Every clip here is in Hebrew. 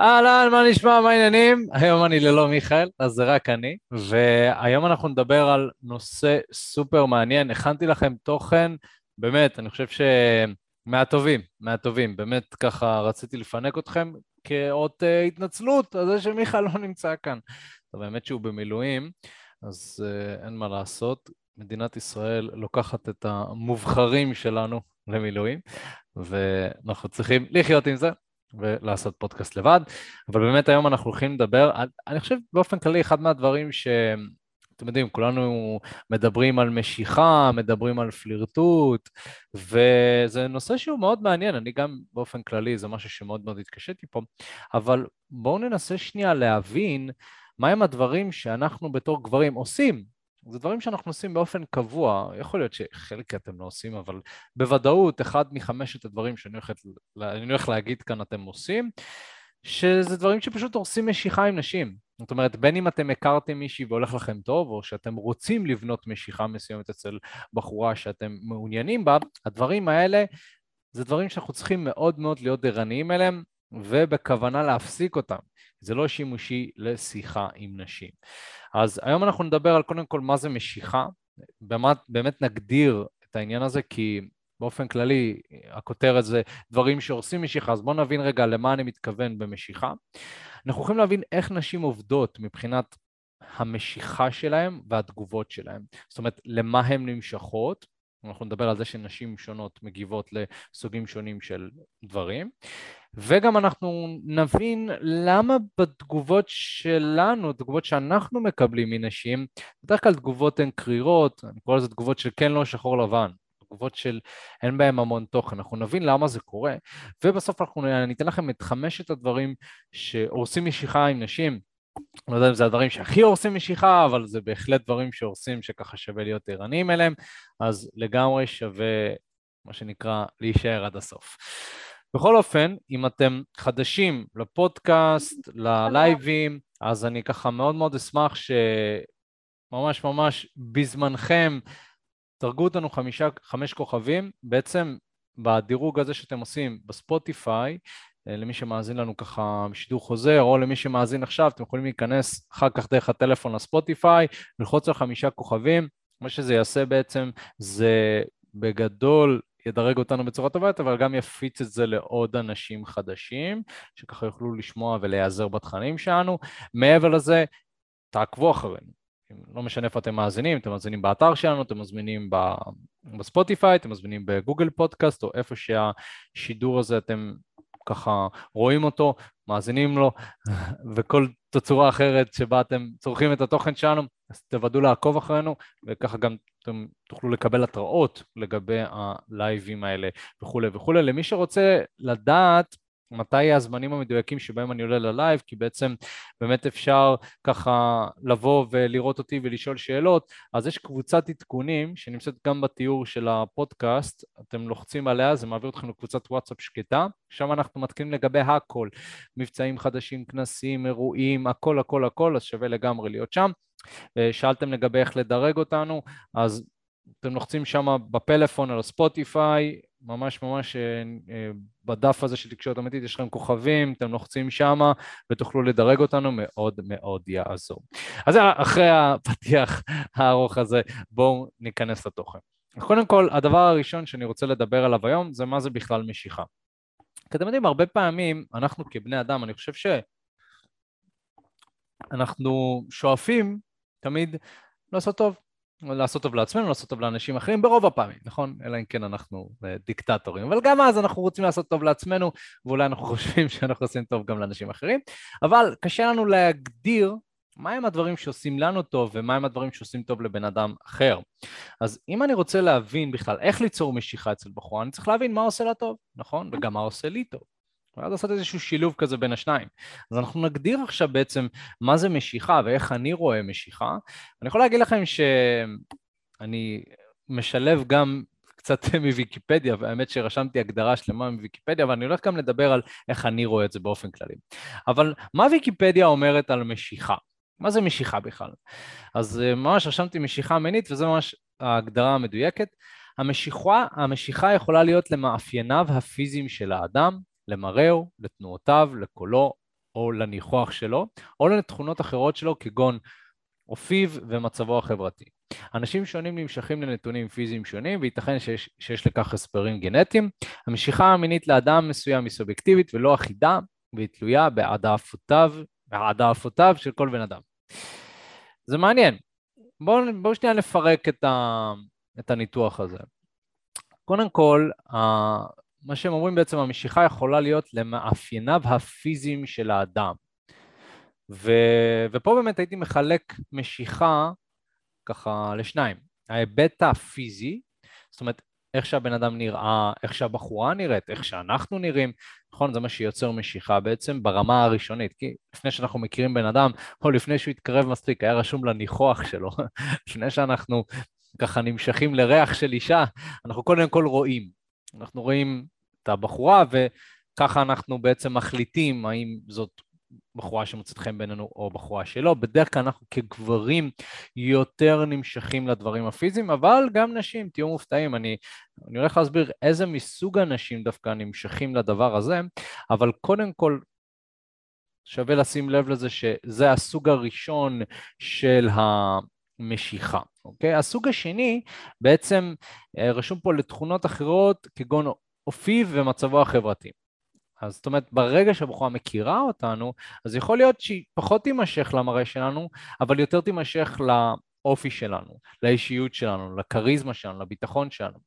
אהלן, מה נשמע, מה העניינים? היום אני ללא מיכאל, אז זה רק אני, והיום אנחנו נדבר על נושא סופר מעניין. הכנתי לכם תוכן, באמת, אני חושב שמהטובים, מהטובים. באמת ככה רציתי לפנק אתכם כאות uh, התנצלות על זה שמיכאל לא נמצא כאן. טוב, האמת שהוא במילואים, אז uh, אין מה לעשות. מדינת ישראל לוקחת את המובחרים שלנו למילואים, ואנחנו צריכים לחיות עם זה. ולעשות פודקאסט לבד, אבל באמת היום אנחנו הולכים לדבר, אני חושב באופן כללי אחד מהדברים ש... אתם יודעים, כולנו מדברים על משיכה, מדברים על פלירטוט, וזה נושא שהוא מאוד מעניין, אני גם באופן כללי, זה משהו שמאוד מאוד התקשיתי פה, אבל בואו ננסה שנייה להבין מהם הדברים שאנחנו בתור גברים עושים זה דברים שאנחנו עושים באופן קבוע, יכול להיות שחלק אתם לא עושים, אבל בוודאות אחד מחמשת הדברים שאני הולך, הולך להגיד כאן אתם עושים, שזה דברים שפשוט הורסים משיכה עם נשים. זאת אומרת, בין אם אתם הכרתם מישהי והולך לכם טוב, או שאתם רוצים לבנות משיכה מסוימת אצל בחורה שאתם מעוניינים בה, הדברים האלה זה דברים שאנחנו צריכים מאוד מאוד להיות ערניים אליהם, ובכוונה להפסיק אותם. זה לא שימושי לשיחה עם נשים. אז היום אנחנו נדבר על קודם כל מה זה משיכה, באמת, באמת נגדיר את העניין הזה כי באופן כללי הכותרת זה דברים שהורסים משיכה, אז בואו נבין רגע למה אני מתכוון במשיכה. אנחנו יכולים להבין איך נשים עובדות מבחינת המשיכה שלהם והתגובות שלהם. זאת אומרת, למה הן נמשכות, אנחנו נדבר על זה שנשים שונות מגיבות לסוגים שונים של דברים, וגם אנחנו נבין למה בתגובות שלנו, תגובות שאנחנו מקבלים מנשים, בדרך כלל תגובות הן קרירות, אני קורא לזה תגובות של כן לא שחור לבן, תגובות של אין בהן המון תוכן, אנחנו נבין למה זה קורה, ובסוף אנחנו ניתן לכם את חמשת הדברים שהורסים משיכה עם נשים, לא יודע אם זה הדברים שהכי הורסים משיכה, אבל זה בהחלט דברים שהורסים שככה שווה להיות ערניים אליהם, אז לגמרי שווה, מה שנקרא, להישאר עד הסוף. בכל אופן, אם אתם חדשים לפודקאסט, ללייבים, אז אני ככה מאוד מאוד אשמח שממש ממש בזמנכם תרגו אותנו חמישה, חמש כוכבים, בעצם בדירוג הזה שאתם עושים בספוטיפיי, למי שמאזין לנו ככה בשידור חוזר, או למי שמאזין עכשיו, אתם יכולים להיכנס אחר כך דרך הטלפון לספוטיפיי, ללחוץ על חמישה כוכבים, מה שזה יעשה בעצם זה בגדול ידרג אותנו בצורה טובה יותר, אבל גם יפיץ את זה לעוד אנשים חדשים, שככה יוכלו לשמוע ולהיעזר בתכנים שלנו. מעבר לזה, תעקבו אחרינו. לא משנה איפה אתם מאזינים, אתם מאזינים באתר שלנו, אתם מזמינים בספוטיפיי, אתם מזמינים בגוגל פודקאסט, או איפה שהשידור הזה אתם ככה רואים אותו, מאזינים לו, וכל תצורה אחרת שבה אתם צורכים את התוכן שלנו, אז תוודאו לעקוב אחרינו, וככה גם אתם תוכלו לקבל התראות לגבי הלייבים האלה וכולי וכולי. למי שרוצה לדעת מתי הזמנים המדויקים שבהם אני עולה ללייב, כי בעצם באמת אפשר ככה לבוא ולראות אותי ולשאול שאלות, אז יש קבוצת עדכונים שנמצאת גם בתיאור של הפודקאסט, אתם לוחצים עליה, זה מעביר אתכם לקבוצת וואטסאפ שקטה, שם אנחנו מעדכנים לגבי הכל, מבצעים חדשים, כנסים, אירועים, הכל הכל הכל, אז שווה לגמרי להיות שם. שאלתם לגבי איך לדרג אותנו, אז אתם לוחצים שם בפלאפון על הספוטיפיי, ממש ממש אה, אה, בדף הזה של תקשורת אמיתית יש לכם כוכבים, אתם לוחצים שם ותוכלו לדרג אותנו, מאוד מאוד יעזור. אז אחרי הפתיח הארוך הזה, בואו ניכנס לתוכן. קודם כל, הדבר הראשון שאני רוצה לדבר עליו היום זה מה זה בכלל משיכה. כי אתם יודעים, הרבה פעמים אנחנו כבני אדם, אני חושב שאנחנו שואפים תמיד לעשות טוב. לעשות טוב לעצמנו, לעשות טוב לאנשים אחרים, ברוב הפעמים, נכון? אלא אם כן אנחנו אה, דיקטטורים. אבל גם אז אנחנו רוצים לעשות טוב לעצמנו, ואולי אנחנו חושבים שאנחנו עושים טוב גם לאנשים אחרים. אבל קשה לנו להגדיר מהם הדברים שעושים לנו טוב ומהם הדברים שעושים טוב לבן אדם אחר. אז אם אני רוצה להבין בכלל איך ליצור משיכה אצל בחורה, אני צריך להבין מה עושה לה טוב, נכון? וגם מה עושה לי טוב. ואז לעשות איזשהו שילוב כזה בין השניים. אז אנחנו נגדיר עכשיו בעצם מה זה משיכה ואיך אני רואה משיכה. אני יכול להגיד לכם שאני משלב גם קצת מוויקיפדיה, והאמת שרשמתי הגדרה שלמה מוויקיפדיה, ואני הולך גם לדבר על איך אני רואה את זה באופן כללי. אבל מה ויקיפדיה אומרת על משיכה? מה זה משיכה בכלל? אז אה, ממש רשמתי משיכה מינית, וזו ממש ההגדרה המדויקת. המשיכה, המשיכה יכולה להיות למאפייניו הפיזיים של האדם, למראהו, לתנועותיו, לקולו או לניחוח שלו, או לתכונות אחרות שלו כגון אופיו ומצבו החברתי. אנשים שונים נמשכים לנתונים פיזיים שונים וייתכן שיש, שיש לכך הסברים גנטיים. המשיכה המינית לאדם מסוים היא סובייקטיבית ולא אחידה והיא תלויה בהעדפותיו, של כל בן אדם. זה מעניין. בואו בוא שנייה נפרק את, ה, את הניתוח הזה. קודם כל, מה שהם אומרים בעצם, המשיכה יכולה להיות למאפייניו הפיזיים של האדם. ו... ופה באמת הייתי מחלק משיכה ככה לשניים. ההיבט הפיזי, זאת אומרת, איך שהבן אדם נראה, איך שהבחורה נראית, איך שאנחנו נראים, נכון? זה מה שיוצר משיכה בעצם ברמה הראשונית. כי לפני שאנחנו מכירים בן אדם, או לפני שהוא התקרב מספיק, היה רשום לניחוח שלו, לפני שאנחנו ככה נמשכים לריח של אישה, אנחנו קודם כל רואים. אנחנו רואים את הבחורה, וככה אנחנו בעצם מחליטים האם זאת בחורה שמוצאת חן בינינו או בחורה שלא. בדרך כלל אנחנו כגברים יותר נמשכים לדברים הפיזיים, אבל גם נשים, תהיו מופתעים, אני, אני הולך להסביר איזה מסוג אנשים דווקא נמשכים לדבר הזה, אבל קודם כל שווה לשים לב לזה שזה הסוג הראשון של המשיכה, אוקיי? הסוג השני בעצם אה, רשום פה לתכונות אחרות כגון אופיו ומצבו החברתי. אז זאת אומרת, ברגע שהבחורה מכירה אותנו, אז יכול להיות שהיא פחות תימשך למראה שלנו, אבל יותר תימשך לאופי שלנו, לאישיות שלנו, לכריזמה שלנו, לביטחון שלנו.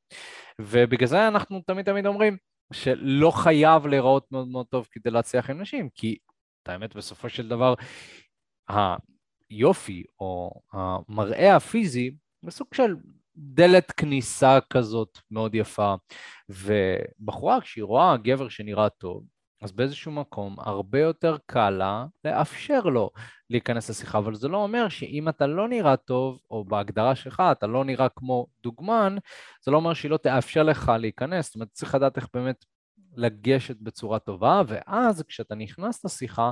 ובגלל זה אנחנו תמיד תמיד אומרים שלא חייב להיראות מאוד מאוד טוב כדי להצליח עם נשים, כי את האמת, בסופו של דבר, היופי או המראה הפיזי זה סוג של דלת כניסה כזאת מאוד יפה, ובחורה כשהיא רואה גבר שנראה טוב, אז באיזשהו מקום הרבה יותר קל לה לאפשר לו להיכנס לשיחה, אבל זה לא אומר שאם אתה לא נראה טוב, או בהגדרה שלך אתה לא נראה כמו דוגמן, זה לא אומר שהיא לא תאפשר לך להיכנס, זאת אומרת צריך לדעת איך באמת לגשת בצורה טובה, ואז כשאתה נכנס לשיחה,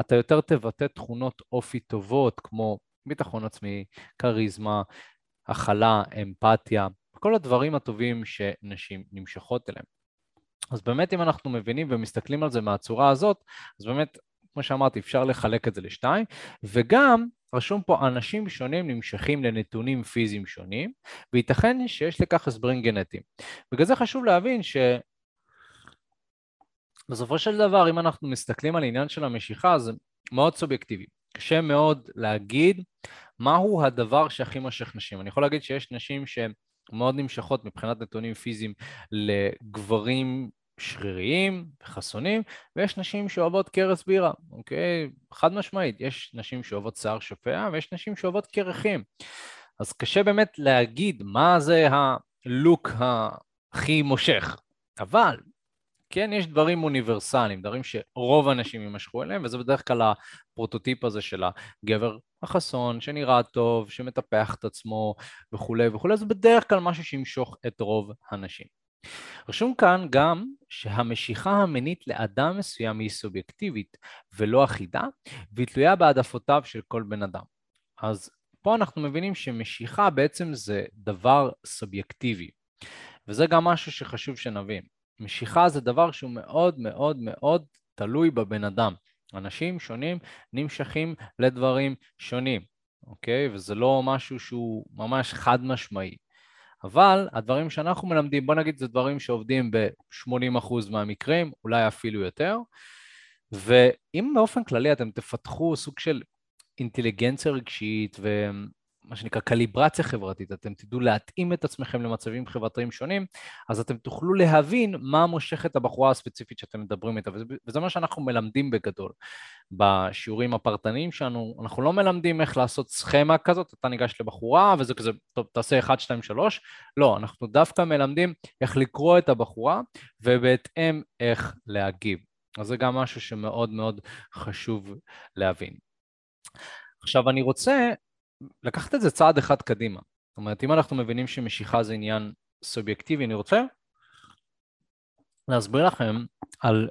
אתה יותר תבטא תכונות אופי טובות כמו ביטחון עצמי, כריזמה, הכלה, אמפתיה, כל הדברים הטובים שנשים נמשכות אליהם. אז באמת אם אנחנו מבינים ומסתכלים על זה מהצורה הזאת, אז באמת, כמו שאמרתי, אפשר לחלק את זה לשתיים, וגם רשום פה אנשים שונים נמשכים לנתונים פיזיים שונים, וייתכן שיש לכך הסברים גנטיים. בגלל זה חשוב להבין ש... בסופו של דבר, אם אנחנו מסתכלים על עניין של המשיכה, זה מאוד סובייקטיבי. קשה מאוד להגיד מהו הדבר שהכי משך נשים. אני יכול להגיד שיש נשים שהן מאוד נמשכות מבחינת נתונים פיזיים לגברים שריריים וחסונים, ויש נשים שאוהבות קרס בירה, אוקיי? חד משמעית, יש נשים שאוהבות שיער שופע ויש נשים שאוהבות קרחים. אז קשה באמת להגיד מה זה הלוק הכי מושך, אבל כן, יש דברים אוניברסליים, דברים שרוב האנשים יימשכו אליהם, וזה בדרך כלל הפרוטוטיפ הזה של הגבר החסון, שנראה טוב, שמטפח את עצמו וכולי וכולי, זה בדרך כלל משהו שימשוך את רוב הנשים. רשום כאן גם שהמשיכה המינית לאדם מסוים היא סובייקטיבית ולא אחידה, והיא תלויה בהעדפותיו של כל בן אדם. אז פה אנחנו מבינים שמשיכה בעצם זה דבר סובייקטיבי, וזה גם משהו שחשוב שנבין. משיכה זה דבר שהוא מאוד מאוד מאוד תלוי בבן אדם. אנשים שונים נמשכים לדברים שונים, אוקיי? וזה לא משהו שהוא ממש חד משמעי. אבל הדברים שאנחנו מלמדים, בוא נגיד זה דברים שעובדים ב-80% מהמקרים, אולי אפילו יותר, ואם באופן כללי אתם תפתחו סוג של אינטליגנציה רגשית מה שנקרא קליברציה חברתית, אתם תדעו להתאים את עצמכם למצבים חברתיים שונים, אז אתם תוכלו להבין מה מושך את הבחורה הספציפית שאתם מדברים איתה, וזה מה שאנחנו מלמדים בגדול. בשיעורים הפרטניים שלנו, אנחנו לא מלמדים איך לעשות סכמה כזאת, אתה ניגש לבחורה וזה כזה, טוב, תעשה 1, 2, 3, לא, אנחנו דווקא מלמדים איך לקרוא את הבחורה ובהתאם איך להגיב. אז זה גם משהו שמאוד מאוד חשוב להבין. עכשיו אני רוצה לקחת את זה צעד אחד קדימה. זאת אומרת, אם אנחנו מבינים שמשיכה זה עניין סובייקטיבי, אני רוצה להסביר לכם על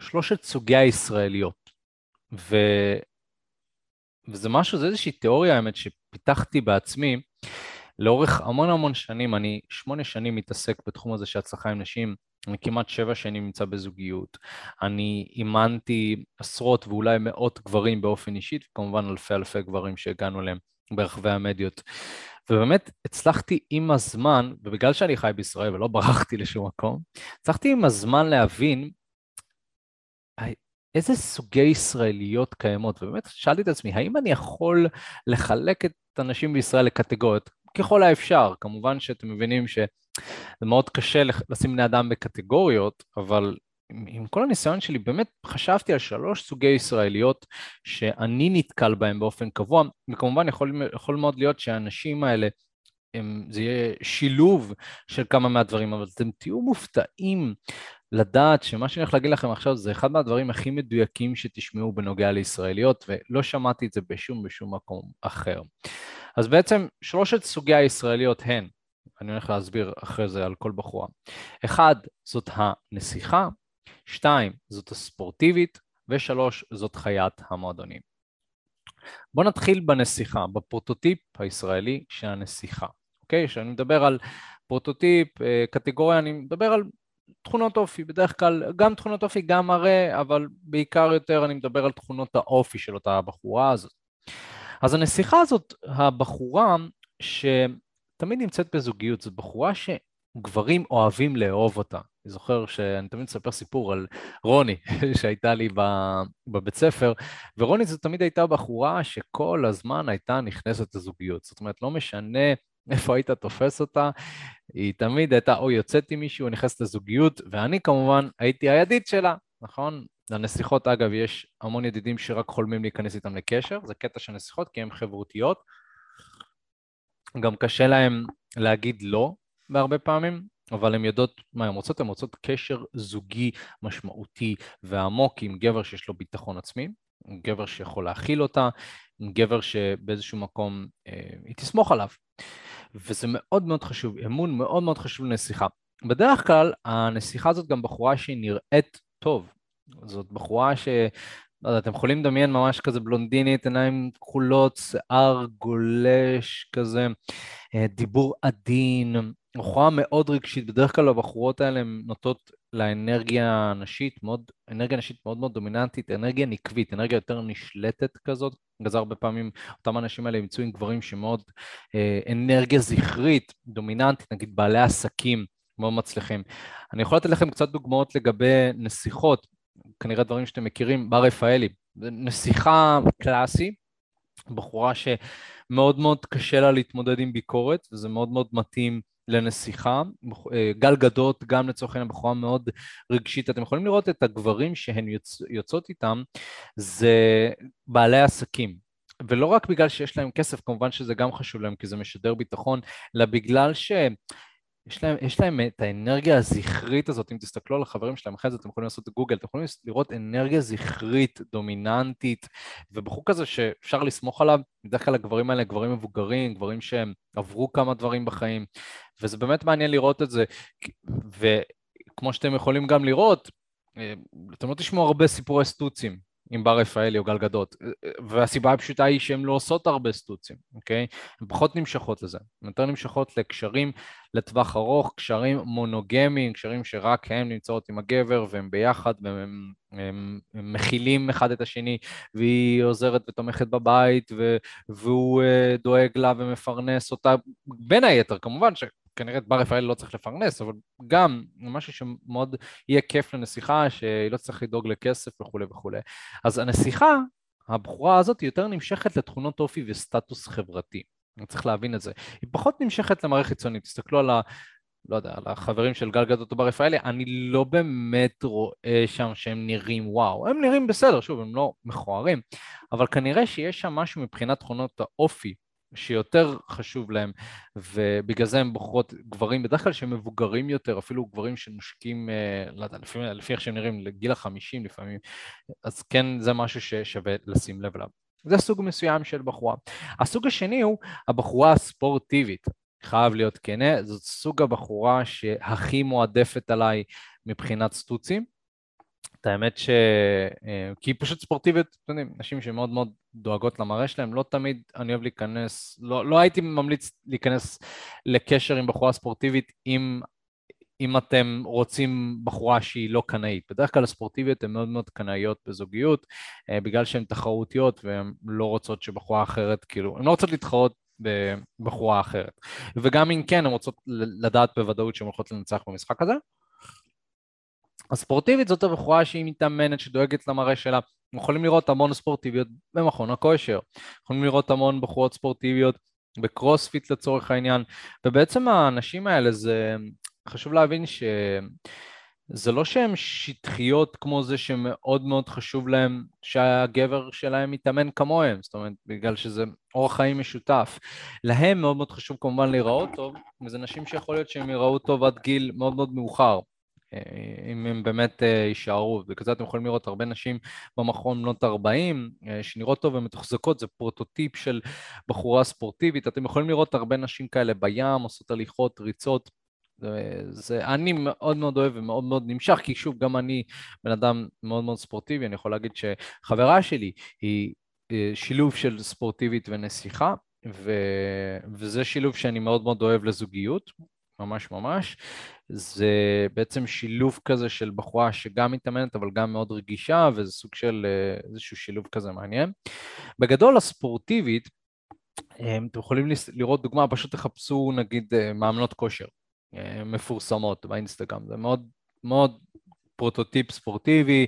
שלושת סוגי הישראליות. ו... וזה משהו, זה איזושהי תיאוריה, האמת, שפיתחתי בעצמי, לאורך המון המון שנים, אני שמונה שנים מתעסק בתחום הזה של הצלחה עם נשים, אני כמעט שבע שנים נמצא בזוגיות. אני אימנתי עשרות ואולי מאות גברים באופן אישי, וכמובן אלפי אלפי גברים שהגענו אליהם ברחבי המדיות. ובאמת הצלחתי עם הזמן, ובגלל שאני חי בישראל ולא ברחתי לשום מקום, הצלחתי עם הזמן להבין איזה סוגי ישראליות קיימות, ובאמת שאלתי את עצמי, האם אני יכול לחלק את הנשים בישראל לקטגוריות? ככל האפשר, כמובן שאתם מבינים שזה מאוד קשה לשים בני אדם בקטגוריות, אבל עם, עם כל הניסיון שלי, באמת חשבתי על שלוש סוגי ישראליות שאני נתקל בהם באופן קבוע, וכמובן יכול, יכול מאוד להיות שהאנשים האלה, הם, זה יהיה שילוב של כמה מהדברים, אבל אתם תהיו מופתעים לדעת שמה שאני הולך להגיד לכם עכשיו זה אחד מהדברים הכי מדויקים שתשמעו בנוגע לישראליות, ולא שמעתי את זה בשום בשום מקום אחר. אז בעצם שלושת סוגי הישראליות הן, אני הולך להסביר אחרי זה על כל בחורה. אחד, זאת הנסיכה, שתיים, זאת הספורטיבית, ושלוש, זאת חיית המועדונים. בואו נתחיל בנסיכה, בפרוטוטיפ הישראלי של הנסיכה, אוקיי? כשאני מדבר על פרוטוטיפ, אה, קטגוריה, אני מדבר על תכונות אופי, בדרך כלל גם תכונות אופי, גם מראה, אבל בעיקר יותר אני מדבר על תכונות האופי של אותה הבחורה הזאת. אז הנסיכה הזאת, הבחורה שתמיד נמצאת בזוגיות, זו בחורה שגברים אוהבים לאהוב אותה. אני זוכר שאני תמיד מספר סיפור על רוני שהייתה לי בבית ספר, ורוני זו תמיד הייתה בחורה שכל הזמן הייתה נכנסת לזוגיות. זאת אומרת, לא משנה איפה היית תופס אותה, היא תמיד הייתה או יוצאת עם מישהו או נכנסת לזוגיות, ואני כמובן הייתי הידיד שלה, נכון? לנסיכות, אגב, יש המון ידידים שרק חולמים להיכנס איתם לקשר, זה קטע של נסיכות כי הן חברותיות. גם קשה להם להגיד לא בהרבה פעמים, אבל הן יודעות מה הן רוצות, הן רוצות קשר זוגי משמעותי ועמוק עם גבר שיש לו ביטחון עצמי, עם גבר שיכול להכיל אותה, עם גבר שבאיזשהו מקום אה, היא תסמוך עליו. וזה מאוד מאוד חשוב, אמון מאוד מאוד חשוב לנסיכה. בדרך כלל הנסיכה הזאת גם בחורה שהיא נראית טוב, זאת בחורה ש... לא יודע, אתם יכולים לדמיין ממש כזה בלונדינית, עיניים כחולות, שיער גולש כזה, אה, דיבור עדין, בחורה מאוד רגשית, בדרך כלל הבחורות האלה הן נוטות לאנרגיה נשית, מאוד, אנרגיה נשית מאוד מאוד דומיננטית, אנרגיה נקבית, אנרגיה יותר נשלטת כזאת, בגלל זה הרבה פעמים אותם האנשים האלה ימצאו עם גברים שמאוד אה, אנרגיה זכרית, דומיננטית, נגיד בעלי עסקים מאוד מצליחים. אני יכול לתת לכם קצת דוגמאות לגבי נסיכות, כנראה דברים שאתם מכירים, בר רפאלי, נסיכה קלאסי, בחורה שמאוד מאוד קשה לה להתמודד עם ביקורת, וזה מאוד מאוד מתאים לנסיכה, אה, גל גדות גם לצורך העניין בחורה מאוד רגשית, אתם יכולים לראות את הגברים שהן יוצ... יוצאות איתם, זה בעלי עסקים, ולא רק בגלל שיש להם כסף, כמובן שזה גם חשוב להם כי זה משדר ביטחון, אלא בגלל ש... יש להם, יש להם את האנרגיה הזכרית הזאת, אם תסתכלו על החברים שלהם, אחרי זה אתם יכולים לעשות גוגל, אתם יכולים לראות אנרגיה זכרית, דומיננטית, ובחור כזה שאפשר לסמוך עליו, בדרך כלל הגברים האלה גברים מבוגרים, גברים שהם עברו כמה דברים בחיים, וזה באמת מעניין לראות את זה, וכמו שאתם יכולים גם לראות, אה, אתם לא תשמעו הרבה סיפורי סטוצים, עם בר רפאלי או גל גדות, והסיבה הפשוטה היא שהן לא עושות הרבה סטוצים, אוקיי? הן פחות נמשכות לזה, הן יותר נמשכות לקשרים לטווח ארוך, קשרים מונוגמיים, קשרים שרק הן נמצאות עם הגבר והם ביחד והם הם, הם מכילים אחד את השני והיא עוזרת ותומכת בבית ו, והוא uh, דואג לה ומפרנס אותה, בין היתר כמובן ש... כנראה את בר רפאל לא צריך לפרנס, אבל גם משהו שמאוד יהיה כיף לנסיכה, שהיא לא צריך לדאוג לכסף וכולי וכולי. אז הנסיכה, הבחורה הזאת היא יותר נמשכת לתכונות אופי וסטטוס חברתי. אני צריך להבין את זה. היא פחות נמשכת למראה חיצונית. תסתכלו על ה... לא יודע, על החברים של גל גדות ובר רפאלי, אני לא באמת רואה שם שהם נראים וואו. הם נראים בסדר, שוב, הם לא מכוערים, אבל כנראה שיש שם משהו מבחינת תכונות האופי שיותר חשוב להם, ובגלל זה הם בוחרות גברים, בדרך כלל שהם מבוגרים יותר, אפילו גברים שנושקים, אה, לא יודע, לפי, לפי איך שהם נראים, לגיל החמישים לפעמים, אז כן, זה משהו ששווה לשים לב אליו. זה סוג מסוים של בחורה. הסוג השני הוא הבחורה הספורטיבית. חייב להיות כנה, זאת סוג הבחורה שהכי מועדפת עליי מבחינת סטוצים. את האמת ש... אה, כי היא פשוט ספורטיבית, אתם יודעים, נשים שמאוד מאוד דואגות למראה שלהם, לא תמיד אני אוהב להיכנס, לא, לא הייתי ממליץ להיכנס לקשר עם בחורה ספורטיבית אם, אם אתם רוצים בחורה שהיא לא קנאית. בדרך כלל הספורטיביות הן מאוד מאוד קנאיות בזוגיות, אה, בגלל שהן תחרותיות והן לא רוצות שבחורה אחרת, כאילו, הן לא רוצות להתחרות בבחורה אחרת. וגם אם כן, הן רוצות לדעת בוודאות שהן הולכות לנצח במשחק הזה. הספורטיבית זאת הבחורה שהיא מתאמנת, שדואגת למראה שלה. יכולים לראות המון ספורטיביות במכון הכושר. יכולים לראות המון בחורות ספורטיביות בקרוספיט לצורך העניין. ובעצם האנשים האלה, זה חשוב להבין ש... זה לא שהן שטחיות כמו זה שמאוד מאוד חשוב להם שהגבר שלהם יתאמן כמוהם, זאת אומרת, בגלל שזה אורח חיים משותף. להם מאוד מאוד חשוב כמובן להיראות טוב, וזה נשים שיכול להיות שהם ייראו טוב עד גיל מאוד מאוד מאוחר. אה, אם הם באמת אה, יישארו, וכזה אתם יכולים לראות הרבה נשים במכון בנות 40 אה, שנראות טוב ומתוחזקות, זה פרוטוטיפ של בחורה ספורטיבית, אתם יכולים לראות הרבה נשים כאלה בים, עושות הליכות, ריצות, זה, זה אני מאוד מאוד אוהב ומאוד מאוד נמשך, כי שוב, גם אני בן אדם מאוד מאוד ספורטיבי, אני יכול להגיד שחברה שלי היא שילוב של ספורטיבית ונסיכה, ו... וזה שילוב שאני מאוד מאוד אוהב לזוגיות, ממש ממש. זה בעצם שילוב כזה של בחורה שגם מתאמנת אבל גם מאוד רגישה, וזה סוג של אה, איזשהו שילוב כזה מעניין. בגדול הספורטיבית, אה, אתם יכולים לראות דוגמה, פשוט תחפשו נגיד אה, מאמנות כושר מפורסמות באינסטגרם, זה מאוד מאוד פרוטוטיפ ספורטיבי,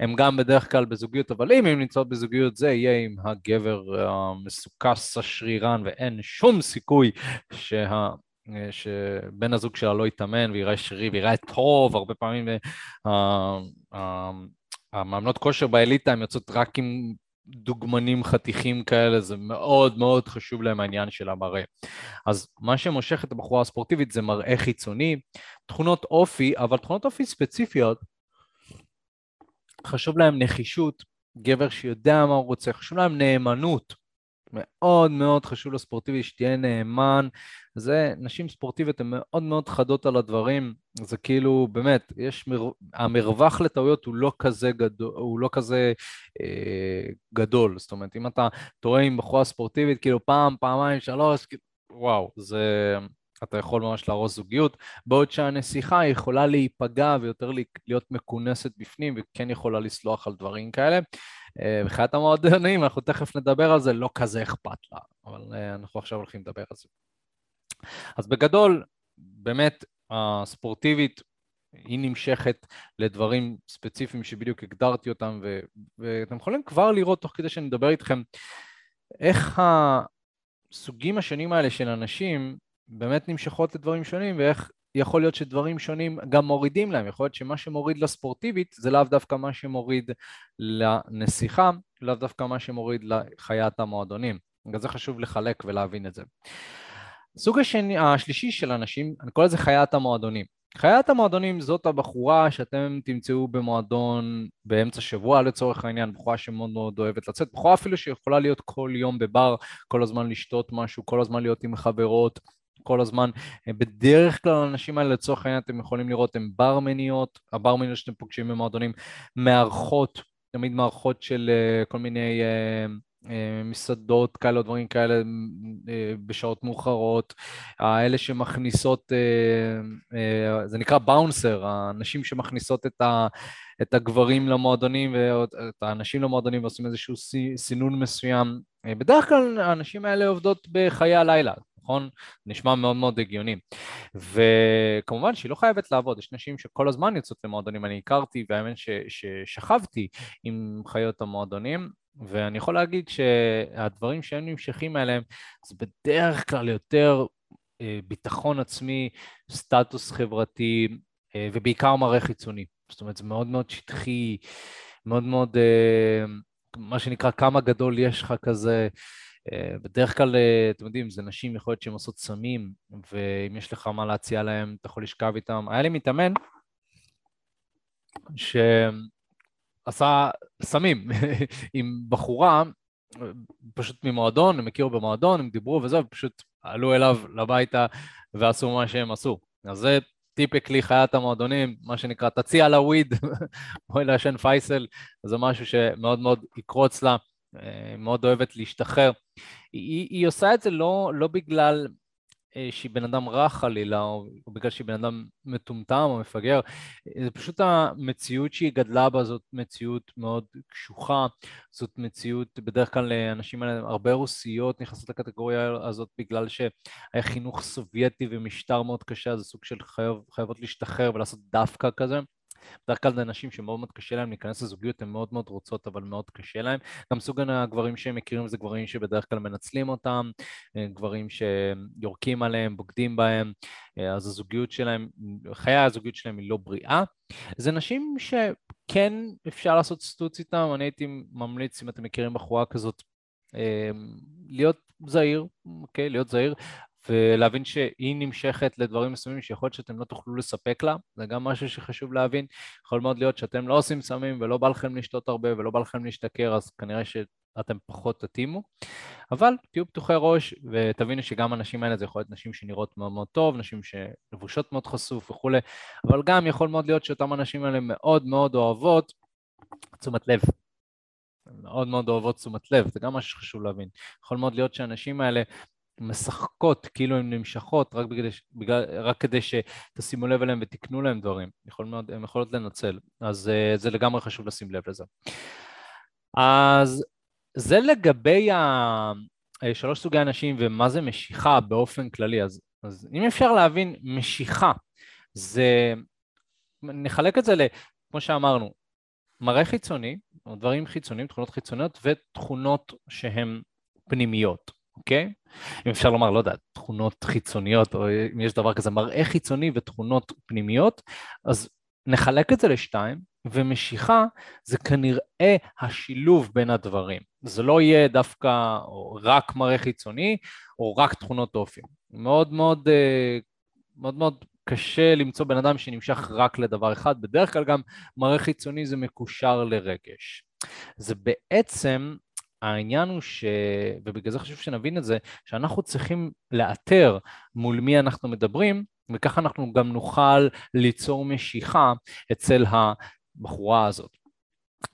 הם גם בדרך כלל בזוגיות, אבל אם הם נמצאות בזוגיות זה יהיה עם הגבר המסוכס השרירן ואין שום סיכוי שה... שבן הזוג שלה לא יתאמן ויראה שרירי ויראה טוב, הרבה פעמים המאמנות כושר באליטה הן יוצאות רק עם דוגמנים חתיכים כאלה, זה מאוד מאוד חשוב להם העניין של המראה. אז מה שמושך את הבחורה הספורטיבית זה מראה חיצוני, תכונות אופי, אבל תכונות אופי ספציפיות, חשוב להם נחישות, גבר שיודע מה הוא רוצה, חשוב להם נאמנות. מאוד מאוד חשוב לספורטיבי שתהיה נאמן. זה, נשים ספורטיביות הן מאוד מאוד חדות על הדברים, זה כאילו, באמת, יש, מר... המרווח לטעויות הוא לא כזה גדול, הוא לא כזה אה, גדול, זאת אומרת, אם אתה טועה עם בחורה ספורטיבית, כאילו פעם, פעמיים, שלוש, כאילו, וואו, זה... אתה יכול ממש להרוס זוגיות, בעוד שהנסיכה יכולה להיפגע ויותר להיות מכונסת בפנים וכן יכולה לסלוח על דברים כאלה. מבחינת אה, המועדונים, אנחנו תכף נדבר על זה, לא כזה אכפת לה, אבל אה, אנחנו עכשיו הולכים לדבר על זה. אז בגדול, באמת, הספורטיבית היא נמשכת לדברים ספציפיים שבדיוק הגדרתי אותם, ו- ואתם יכולים כבר לראות תוך כדי שאני מדבר איתכם איך הסוגים השונים האלה של אנשים באמת נמשכות לדברים שונים, ואיך יכול להיות שדברים שונים גם מורידים להם, יכול להיות שמה שמוריד לספורטיבית זה לאו דווקא מה שמוריד לנסיכה, לאו דווקא מה שמוריד לחיית המועדונים. בגלל זה חשוב לחלק ולהבין את זה. הסוג השני, השלישי של אנשים, אני קורא לזה חיית המועדונים. חיית המועדונים זאת הבחורה שאתם תמצאו במועדון באמצע שבוע לצורך העניין, בחורה שמאוד מאוד אוהבת לצאת, בחורה אפילו שיכולה להיות כל יום בבר, כל הזמן לשתות משהו, כל הזמן להיות עם חברות, כל הזמן. אה, בדרך כלל האנשים האלה לצורך העניין אתם יכולים לראות הם ברמניות, הברמניות שאתם פוגשים במועדונים, מארחות, תמיד מארחות של אה, כל מיני אה, מסעדות כאלה או דברים כאלה בשעות מאוחרות, האלה שמכניסות, זה נקרא באונסר, הנשים שמכניסות את ה... את הגברים למועדונים ואת האנשים למועדונים ועושים איזשהו סינון מסוים. בדרך כלל האנשים האלה עובדות בחיי הלילה, נכון? נשמע מאוד מאוד הגיוני. וכמובן שהיא לא חייבת לעבוד, יש נשים שכל הזמן יוצאות למועדונים, אני הכרתי והאמת ששכבתי עם חיות המועדונים, ואני יכול להגיד שהדברים שהם נמשכים אליהם זה בדרך כלל יותר אה, ביטחון עצמי, סטטוס חברתי אה, ובעיקר מראה חיצוני. זאת אומרת, זה מאוד מאוד שטחי, מאוד מאוד, אה, מה שנקרא, כמה גדול יש לך כזה. אה, בדרך כלל, אה, אתם יודעים, זה נשים, יכול להיות שהן עושות סמים, ואם יש לך מה להציע להם, אתה יכול לשכב איתם. היה לי מתאמן שעשה סמים עם בחורה, פשוט ממועדון, הם הכירו במועדון, הם דיברו וזה, ופשוט עלו אליו לביתה ועשו מה שהם עשו. אז זה טיפקלי חיית המועדונים, מה שנקרא, תציע לה וויד, בואי לעשן פייסל, זה משהו שמאוד מאוד יקרוץ לה, מאוד אוהבת להשתחרר. היא, היא עושה את זה לא, לא בגלל אה, שהיא בן אדם רע חלילה, או, בגלל שהיא בן אדם מטומטם או מפגר, זה פשוט המציאות שהיא גדלה בה זאת מציאות מאוד קשוחה, זאת מציאות, בדרך כלל לאנשים האלה, הרבה רוסיות נכנסות לקטגוריה הזאת בגלל שהיה חינוך סובייטי ומשטר מאוד קשה, זה סוג של חייב, חייבות להשתחרר ולעשות דווקא כזה. בדרך כלל זה שמאוד מאוד קשה להם להיכנס לזוגיות, הן מאוד מאוד רוצות אבל מאוד קשה להם. גם סוג הגברים שהם מכירים זה גברים שבדרך כלל מנצלים אותם, אה, גברים שיורקים עליהם, בוגדים בהם, אה, אז הזוגיות שלהם, חיי הזוגיות שלהם היא לא בריאה. זה נשים שכן אפשר לעשות סטוץ איתם, אני הייתי ממליץ, אם אתם מכירים בחורה כזאת, אה, להיות זהיר, אוקיי? להיות זהיר. ולהבין שהיא נמשכת לדברים מסוימים שיכול להיות שאתם לא תוכלו לספק לה, זה גם משהו שחשוב להבין. יכול מאוד להיות שאתם לא עושים סמים ולא בא לכם לשתות הרבה ולא בא לכם להשתכר, אז כנראה שאתם פחות תתאימו. אבל תהיו פתוחי ראש ותבינו שגם הנשים האלה זה יכול להיות נשים שנראות מאוד מאוד טוב, נשים שלבושות מאוד חשוף וכולי, אבל גם יכול מאוד להיות שאותן הנשים האלה מאוד מאוד אוהבות תשומת לב. מאוד מאוד אוהבות תשומת לב, זה גם משהו שחשוב להבין. יכול מאוד להיות שהנשים האלה משחקות כאילו הן נמשכות רק, בגלל, בגלל, רק כדי שתשימו לב אליהן ותקנו להן דברים, יכול הן יכולות לנצל, אז uh, זה לגמרי חשוב לשים לב לזה. אז זה לגבי ה... אה, שלוש סוגי אנשים ומה זה משיכה באופן כללי, אז, אז אם אפשר להבין משיכה, זה... נחלק את זה ל... כמו שאמרנו, מראה חיצוני, או דברים חיצוניים, תכונות חיצוניות ותכונות שהן פנימיות. אוקיי? אם אפשר לומר, לא יודע, תכונות חיצוניות, או אם יש דבר כזה, מראה חיצוני ותכונות פנימיות, אז נחלק את זה לשתיים, ומשיכה זה כנראה השילוב בין הדברים. זה לא יהיה דווקא או רק מראה חיצוני, או רק תכונות אופי. מאוד מאוד, אה, מאוד מאוד קשה למצוא בן אדם שנמשך רק לדבר אחד, בדרך כלל גם מראה חיצוני זה מקושר לרגש. זה בעצם העניין הוא ש... ובגלל זה חשוב שנבין את זה, שאנחנו צריכים לאתר מול מי אנחנו מדברים, וככה אנחנו גם נוכל ליצור משיכה אצל הבחורה הזאת.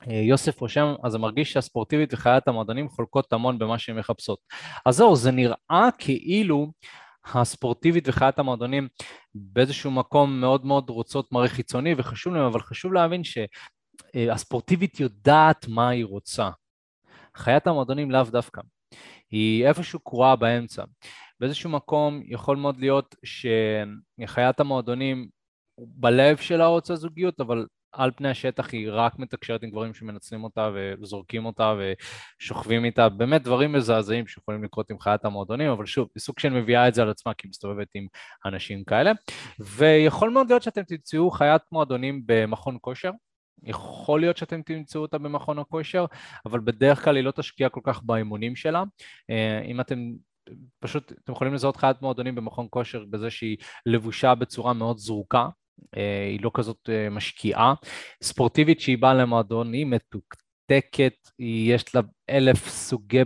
יוסף רושם, אז זה מרגיש שהספורטיבית וחיית המועדונים חולקות המון במה שהן מחפשות. אז זהו, זה נראה כאילו הספורטיבית וחיית המועדונים באיזשהו מקום מאוד מאוד רוצות מראה חיצוני וחשוב להם, אבל חשוב להבין שהספורטיבית יודעת מה היא רוצה. חיית המועדונים לאו דווקא, היא איפשהו קרואה באמצע. באיזשהו מקום יכול מאוד להיות שחיית המועדונים בלב שלה רוצה זוגיות, אבל על פני השטח היא רק מתקשרת עם גברים שמנצלים אותה וזורקים אותה ושוכבים איתה, באמת דברים מזעזעים שיכולים לקרות עם חיית המועדונים, אבל שוב, היא סוג של מביאה את זה על עצמה כי היא מסתובבת עם אנשים כאלה. ויכול מאוד להיות שאתם תמצאו חיית מועדונים במכון כושר, יכול להיות שאתם תמצאו אותה במכון הכושר, אבל בדרך כלל היא לא תשקיע כל כך באימונים שלה. אה, אם אתם פשוט, אתם יכולים לזהות חיית מועדונים במכון כושר בזה שהיא לבושה בצורה מאוד זרוקה, אה, היא לא כזאת אה, משקיעה. ספורטיבית שהיא באה למועדון, היא מתוקתקת, יש לה אלף סוגי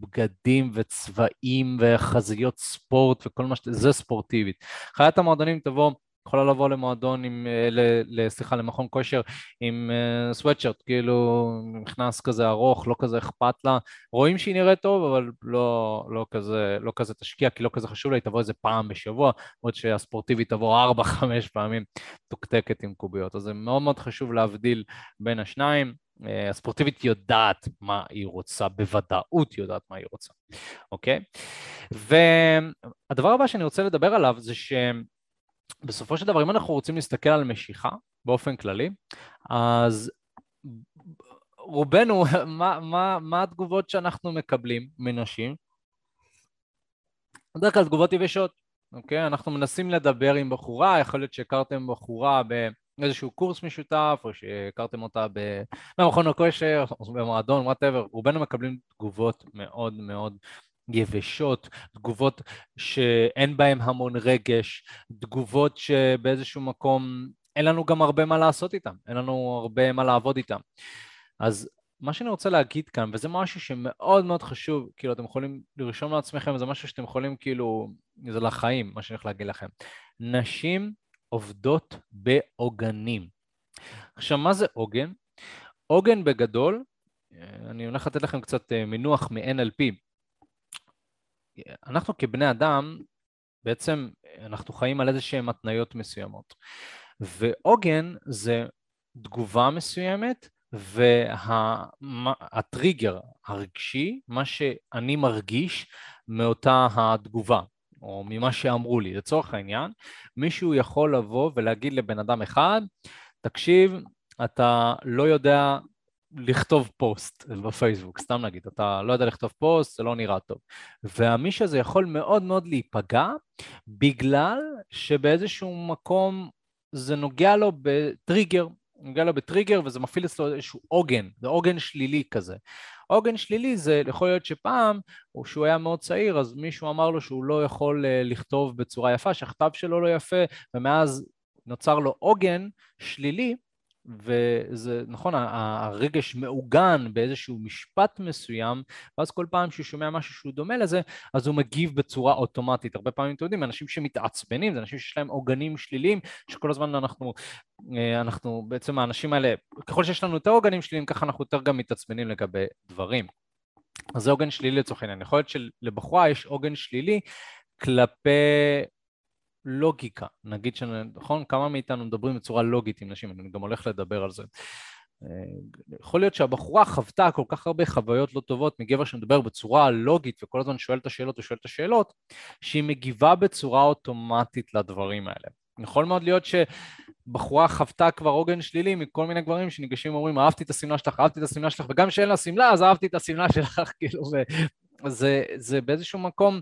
בגדים וצבעים וחזיות ספורט וכל מה ש... זה ספורטיבית. חיית המועדונים תבוא יכולה לבוא למועדון עם, אה, סליחה, למכון כושר עם סוואטשרט, אה, כאילו נכנס כזה ארוך, לא כזה אכפת לה, רואים שהיא נראית טוב, אבל לא, לא, כזה, לא כזה תשקיע, כי לא כזה חשוב לה, היא תבוא איזה פעם בשבוע, עוד שהספורטיבית תבוא ארבע, חמש פעמים תוקתקת עם קוביות. אז זה מאוד מאוד חשוב להבדיל בין השניים. אה, הספורטיבית יודעת מה היא רוצה, בוודאות יודעת מה היא רוצה, אוקיי? והדבר הבא שאני רוצה לדבר עליו זה שהם בסופו של דבר, אם אנחנו רוצים להסתכל על משיכה באופן כללי, אז רובנו, מה, מה, מה התגובות שאנחנו מקבלים מנשים? בדרך כלל תגובות יבשות, אוקיי? אנחנו מנסים לדבר עם בחורה, יכול להיות שהכרתם בחורה באיזשהו קורס משותף, או שהכרתם אותה במכון הכושר, או במועדון, whatever, רובנו מקבלים תגובות מאוד מאוד יבשות, תגובות שאין בהן המון רגש, תגובות שבאיזשהו מקום אין לנו גם הרבה מה לעשות איתן, אין לנו הרבה מה לעבוד איתן. אז מה שאני רוצה להגיד כאן, וזה משהו שמאוד מאוד חשוב, כאילו אתם יכולים לרשום לעצמכם, זה משהו שאתם יכולים כאילו, זה לחיים, מה שאני הולך להגיד לכם. נשים עובדות בעוגנים. עכשיו, מה זה עוגן? עוגן בגדול, אני הולך לתת לכם קצת אה, מינוח מ-NLP. אנחנו כבני אדם, בעצם אנחנו חיים על איזה שהן התניות מסוימות. ועוגן זה תגובה מסוימת והטריגר הרגשי, מה שאני מרגיש מאותה התגובה, או ממה שאמרו לי. לצורך העניין, מישהו יכול לבוא ולהגיד לבן אדם אחד, תקשיב, אתה לא יודע לכתוב פוסט בפייסבוק, סתם נגיד, אתה לא יודע לכתוב פוסט, זה לא נראה טוב. והמיש הזה יכול מאוד מאוד להיפגע בגלל שבאיזשהו מקום זה נוגע לו בטריגר, נוגע לו בטריגר וזה מפעיל אצלו איזשהו עוגן, זה עוגן שלילי כזה. עוגן שלילי זה יכול להיות שפעם, או שהוא היה מאוד צעיר, אז מישהו אמר לו שהוא לא יכול אה, לכתוב בצורה יפה, שהכתב שלו לא יפה, ומאז נוצר לו עוגן שלילי, וזה נכון, הרגש מעוגן באיזשהו משפט מסוים, ואז כל פעם שהוא שומע משהו שהוא דומה לזה, אז הוא מגיב בצורה אוטומטית. הרבה פעמים, אתם יודעים, אנשים שמתעצבנים, זה אנשים שיש להם עוגנים שליליים, שכל הזמן אנחנו, אה, אנחנו בעצם האנשים האלה, ככל שיש לנו יותר עוגנים שליליים, ככה אנחנו יותר גם מתעצבנים לגבי דברים. אז זה עוגן שלילי לצורך העניין. יכול להיות שלבחורה יש עוגן שלילי כלפי לוגיקה, נגיד שנכון, כמה מאיתנו מדברים בצורה לוגית עם נשים, אני גם הולך לדבר על זה. אה, יכול להיות שהבחורה חוותה כל כך הרבה חוויות לא טובות מגבר שמדבר בצורה לוגית וכל הזמן שואל את השאלות ושואל את השאלות, שהיא מגיבה בצורה אוטומטית לדברים האלה. יכול מאוד להיות שבחורה חוותה כבר עוגן שלילי מכל מיני גברים שניגשים ואומרים אהבתי את השמלה שלך, אהבתי את השמלה שלך, וגם כשאין לה שמלה אז אהבתי את השמלה שלך, כאילו, זה, זה באיזשהו מקום,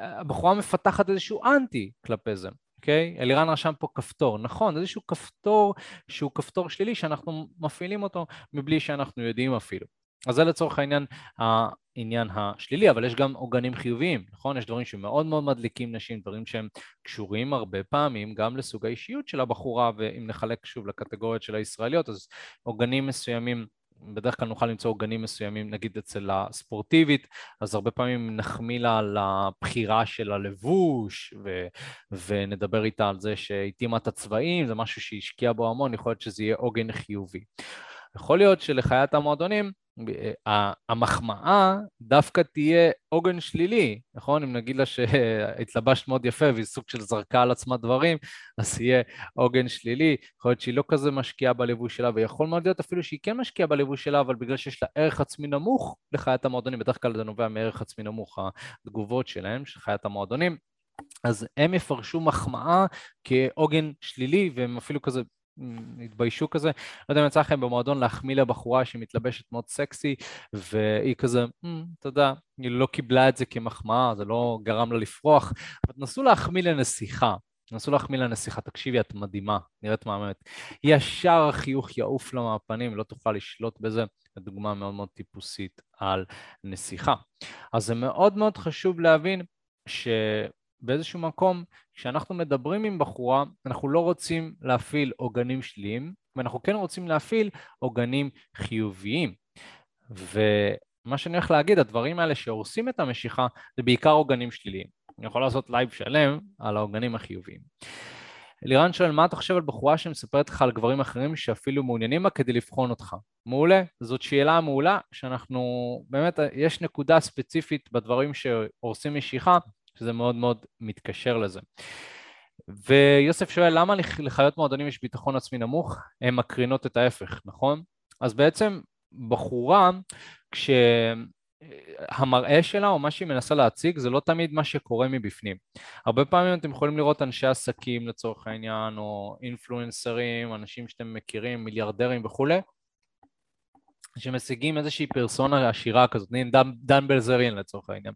הבחורה מפתחת איזשהו אנטי כלפי זה, אוקיי? אלירן רשם פה כפתור, נכון, איזשהו כפתור שהוא כפתור שלילי שאנחנו מפעילים אותו מבלי שאנחנו יודעים אפילו. אז זה לצורך העניין העניין השלילי, אבל יש גם עוגנים חיוביים, נכון? יש דברים שמאוד מאוד מדליקים נשים, דברים שהם קשורים הרבה פעמים גם לסוג האישיות של הבחורה, ואם נחלק שוב לקטגוריות של הישראליות, אז עוגנים מסוימים בדרך כלל נוכל למצוא עוגנים מסוימים, נגיד אצל הספורטיבית, אז הרבה פעמים נחמיא לה על הבחירה של הלבוש, ו, ונדבר איתה על זה שהתאימה את הצבעים, זה משהו שהשקיע בו המון, יכול להיות שזה יהיה עוגן חיובי. יכול להיות שלחיית המועדונים המחמאה דווקא תהיה עוגן שלילי, נכון? אם נגיד לה שהתלבשת מאוד יפה והיא סוג של זרקה על עצמה דברים, אז יהיה עוגן שלילי. יכול להיות שהיא לא כזה משקיעה בלבוש שלה, ויכול מאוד להיות אפילו שהיא כן משקיעה בלבוש שלה, אבל בגלל שיש לה ערך עצמי נמוך לחיית המועדונים, בדרך כלל זה נובע מערך עצמי נמוך, התגובות שלהם, של חיית המועדונים. אז הם יפרשו מחמאה כעוגן שלילי, והם אפילו כזה התביישו כזה. לא יודע אם יצא לכם במועדון להחמיא לבחורה שמתלבשת מאוד סקסי, והיא כזה, אתה יודע, היא לא קיבלה את זה כמחמאה, זה לא גרם לה לפרוח, אבל תנסו להחמיא לנסיכה. תנסו להחמיא לנסיכה, תקשיבי, את מדהימה, נראית מהממת. ישר החיוך יעוף לה מהפנים, לא תוכל לשלוט בזה. זו דוגמה מאוד מאוד טיפוסית על נסיכה. אז זה מאוד מאוד חשוב להבין ש... באיזשהו מקום, כשאנחנו מדברים עם בחורה, אנחנו לא רוצים להפעיל עוגנים שליליים, ואנחנו כן רוצים להפעיל עוגנים חיוביים. ומה שאני הולך להגיד, הדברים האלה שהורסים את המשיכה, זה בעיקר עוגנים שליליים. אני יכול לעשות לייב שלם על העוגנים החיוביים. לירן שואל, מה אתה חושב על בחורה שמספרת לך על גברים אחרים שאפילו מעוניינים בה כדי לבחון אותך? מעולה, זאת שאלה מעולה, שאנחנו, באמת, יש נקודה ספציפית בדברים שהורסים משיכה, שזה מאוד מאוד מתקשר לזה. ויוסף שואל, למה לחיות מועדונים יש ביטחון עצמי נמוך? הן מקרינות את ההפך, נכון? אז בעצם בחורה, כשהמראה שלה או מה שהיא מנסה להציג זה לא תמיד מה שקורה מבפנים. הרבה פעמים אתם יכולים לראות אנשי עסקים לצורך העניין, או אינפלואנסרים, אנשים שאתם מכירים, מיליארדרים וכולי, שמשיגים איזושהי פרסונה עשירה כזאת, דן, בלזרין לצורך העניין.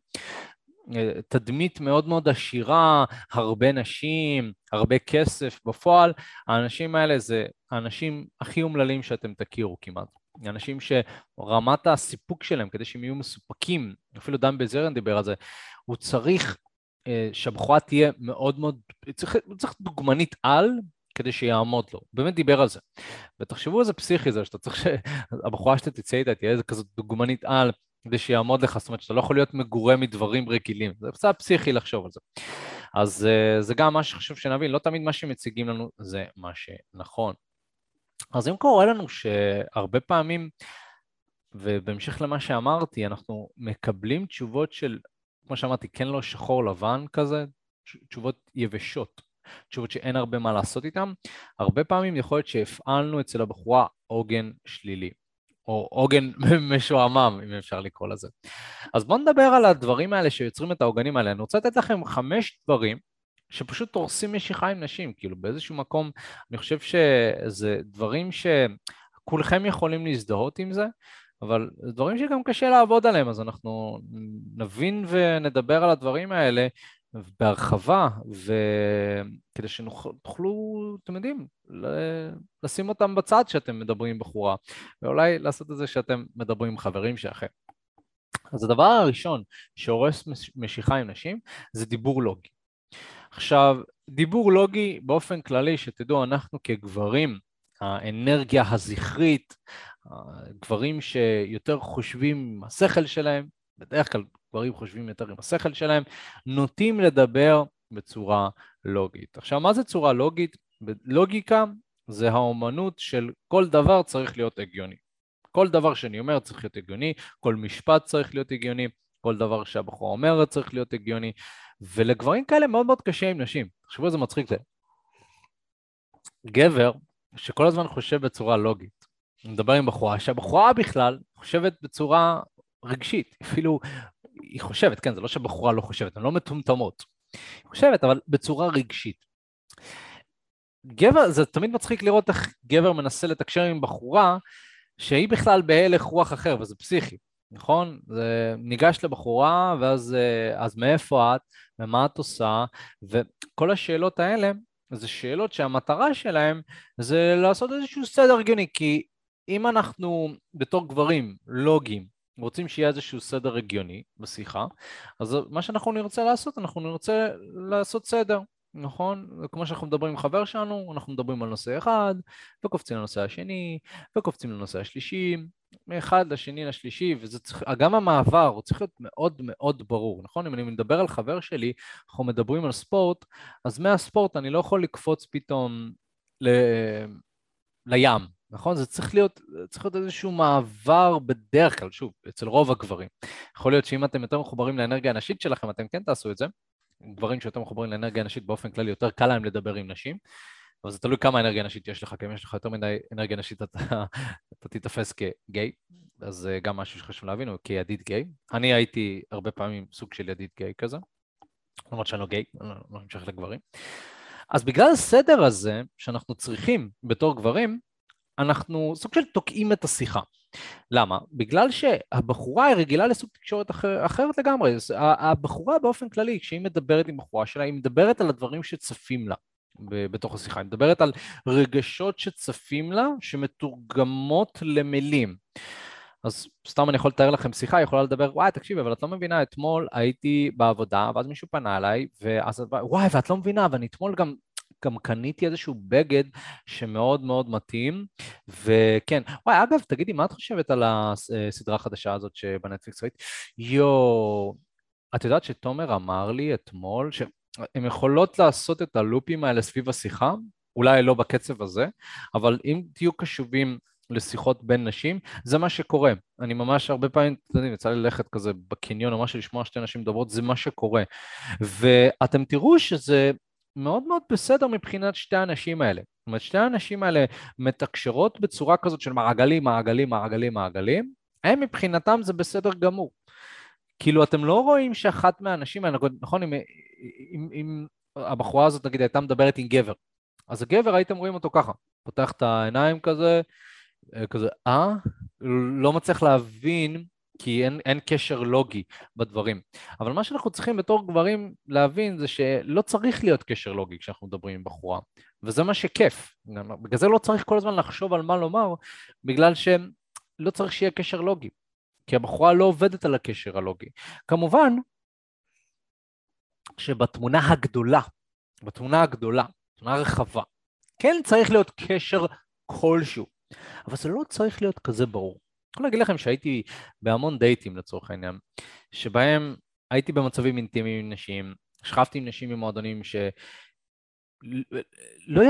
תדמית מאוד מאוד עשירה, הרבה נשים, הרבה כסף. בפועל, האנשים האלה זה האנשים הכי אומללים שאתם תכירו כמעט. אנשים שרמת הסיפוק שלהם, כדי שהם יהיו מסופקים, אפילו דן בזרן דיבר על זה, הוא צריך אה, שהבחורה תהיה מאוד מאוד, צריך, צריך דוגמנית על כדי שיעמוד לו. הוא באמת דיבר על זה. ותחשבו איזה פסיכי זה, שאתה צריך שהבחורה שאתה תצא איתה תהיה איזה כזאת דוגמנית על, כדי שיעמוד לך, זאת אומרת שאתה לא יכול להיות מגורה מדברים רגילים, זה קצת פסיכי לחשוב על זה. אז uh, זה גם מה שחשוב שנבין, לא תמיד מה שמציגים לנו זה מה שנכון. אז אם קורה לנו שהרבה פעמים, ובהמשך למה שאמרתי, אנחנו מקבלים תשובות של, כמו שאמרתי, כן לא שחור לבן כזה, תשובות יבשות, תשובות שאין הרבה מה לעשות איתן, הרבה פעמים יכול להיות שהפעלנו אצל הבחורה עוגן שלילי. או עוגן משועמם, אם אפשר לקרוא לזה. אז בואו נדבר על הדברים האלה שיוצרים את העוגנים האלה. אני רוצה לתת לכם חמש דברים שפשוט הורסים משיכה עם נשים, כאילו באיזשהו מקום, אני חושב שזה דברים שכולכם יכולים להזדהות עם זה, אבל דברים שגם קשה לעבוד עליהם, אז אנחנו נבין ונדבר על הדברים האלה בהרחבה, וכדי שתוכלו, אתם יודעים, לשים אותם בצד כשאתם מדברים עם בחורה, ואולי לעשות את זה כשאתם מדברים עם חברים שלכם. אז הדבר הראשון שהורס משיכה עם נשים זה דיבור לוגי. עכשיו, דיבור לוגי באופן כללי, שתדעו, אנחנו כגברים, האנרגיה הזכרית, גברים שיותר חושבים עם השכל שלהם, בדרך כלל גברים חושבים יותר עם השכל שלהם, נוטים לדבר בצורה לוגית. עכשיו, מה זה צורה לוגית? לוגיקה זה האומנות של כל דבר צריך להיות הגיוני. כל דבר שאני אומר צריך להיות הגיוני, כל משפט צריך להיות הגיוני, כל דבר שהבחורה אומרת צריך להיות הגיוני, ולגברים כאלה מאוד מאוד קשה עם נשים. תחשבו איזה מצחיק זה. גבר שכל הזמן חושב בצורה לוגית, מדבר עם בחורה, שהבחורה בכלל חושבת בצורה רגשית, אפילו היא חושבת, כן, זה לא שבחורה לא חושבת, הן לא מטומטמות. היא חושבת, אבל בצורה רגשית. גבר, זה תמיד מצחיק לראות איך גבר מנסה לתקשר עם בחורה שהיא בכלל בהלך רוח אחר, וזה פסיכי, נכון? זה ניגש לבחורה, ואז אז מאיפה את, ומה את עושה, וכל השאלות האלה, זה שאלות שהמטרה שלהן זה לעשות איזשהו סדר הגיוני, כי אם אנחנו בתור גברים לוגיים רוצים שיהיה איזשהו סדר הגיוני בשיחה, אז מה שאנחנו נרצה לעשות, אנחנו נרצה לעשות סדר, נכון? כמו שאנחנו מדברים עם חבר שלנו, אנחנו מדברים על נושא אחד, וקופצים לנושא השני, וקופצים לנושא השלישי, מאחד לשני לשלישי, וזה צריך, גם המעבר הוא צריך להיות מאוד מאוד ברור, נכון? אם אני מדבר על חבר שלי, אנחנו מדברים על ספורט, אז מהספורט אני לא יכול לקפוץ פתאום ל... לים, נכון? זה צריך להיות, צריך להיות איזשהו מעבר בדרך כלל, שוב, אצל רוב הגברים. יכול להיות שאם אתם יותר מחוברים לאנרגיה הנשית שלכם, אתם כן תעשו את זה. גברים שיותר מחוברים לאנרגיה נשית באופן כללי, יותר קל להם לדבר עם נשים, אבל זה תלוי כמה אנרגיה נשית יש לך, כי אם יש לך יותר מדי אנרגיה נשית אתה, אתה תיתפס כגיי, אז זה גם משהו שחשוב להבין, הוא כידיד גיי. אני הייתי הרבה פעמים סוג של ידיד גיי כזה, למרות שאני לא גיי, אני לא נמשך לגברים. אז בגלל הסדר הזה שאנחנו צריכים בתור גברים, אנחנו סוג של תוקעים את השיחה. למה? בגלל שהבחורה היא רגילה לסוג תקשורת אחר, אחרת לגמרי. הבחורה באופן כללי, כשהיא מדברת עם בחורה שלה, היא מדברת על הדברים שצפים לה. בתוך השיחה, היא מדברת על רגשות שצפים לה, שמתורגמות למילים. אז סתם אני יכול לתאר לכם שיחה, היא יכולה לדבר, וואי, תקשיבי, אבל את לא מבינה, אתמול הייתי בעבודה, ואז מישהו פנה אליי, ואז וואי, ואת לא מבינה, ואני אתמול גם גם קניתי איזשהו בגד שמאוד מאוד מתאים, וכן, וואי, אגב, תגידי, מה את חושבת על הסדרה החדשה הזאת שבנטפליקס ראית? יואו, את יודעת שתומר אמר לי אתמול שהן יכולות לעשות את הלופים האלה סביב השיחה, אולי לא בקצב הזה, אבל אם תהיו קשובים לשיחות בין נשים, זה מה שקורה. אני ממש הרבה פעמים, אתם יודעים, יצא לי ללכת כזה בקניון או משהו, לשמוע שתי נשים מדברות, זה מה שקורה. ואתם תראו שזה מאוד מאוד בסדר מבחינת שתי האנשים האלה. זאת אומרת, שתי האנשים האלה מתקשרות בצורה כזאת של מעגלים, מעגלים, מעגלים, מעגלים, הם מבחינתם זה בסדר גמור. כאילו, אתם לא רואים שאחת מהאנשים האלה, נכון, אם, אם, אם הבחורה הזאת, נגיד, הייתה מדברת עם גבר, אז הגבר, הייתם רואים אותו ככה, פותח את העיניים כזה, כזה, אה? לא מצליח להבין כי אין, אין קשר לוגי בדברים. אבל מה שאנחנו צריכים בתור גברים להבין זה שלא צריך להיות קשר לוגי כשאנחנו מדברים עם בחורה, וזה מה שכיף. בגלל זה לא צריך כל הזמן לחשוב על מה לומר, בגלל שלא צריך שיהיה קשר לוגי, כי הבחורה לא עובדת על הקשר הלוגי. כמובן שבתמונה הגדולה, בתמונה הגדולה, תמונה רחבה, כן צריך להיות קשר כלשהו, אבל זה לא צריך להיות כזה ברור. יכול להגיד לכם שהייתי בהמון דייטים לצורך העניין, שבהם הייתי במצבים אינטימיים עם נשים, שכבתי עם נשים ממועדונים שלא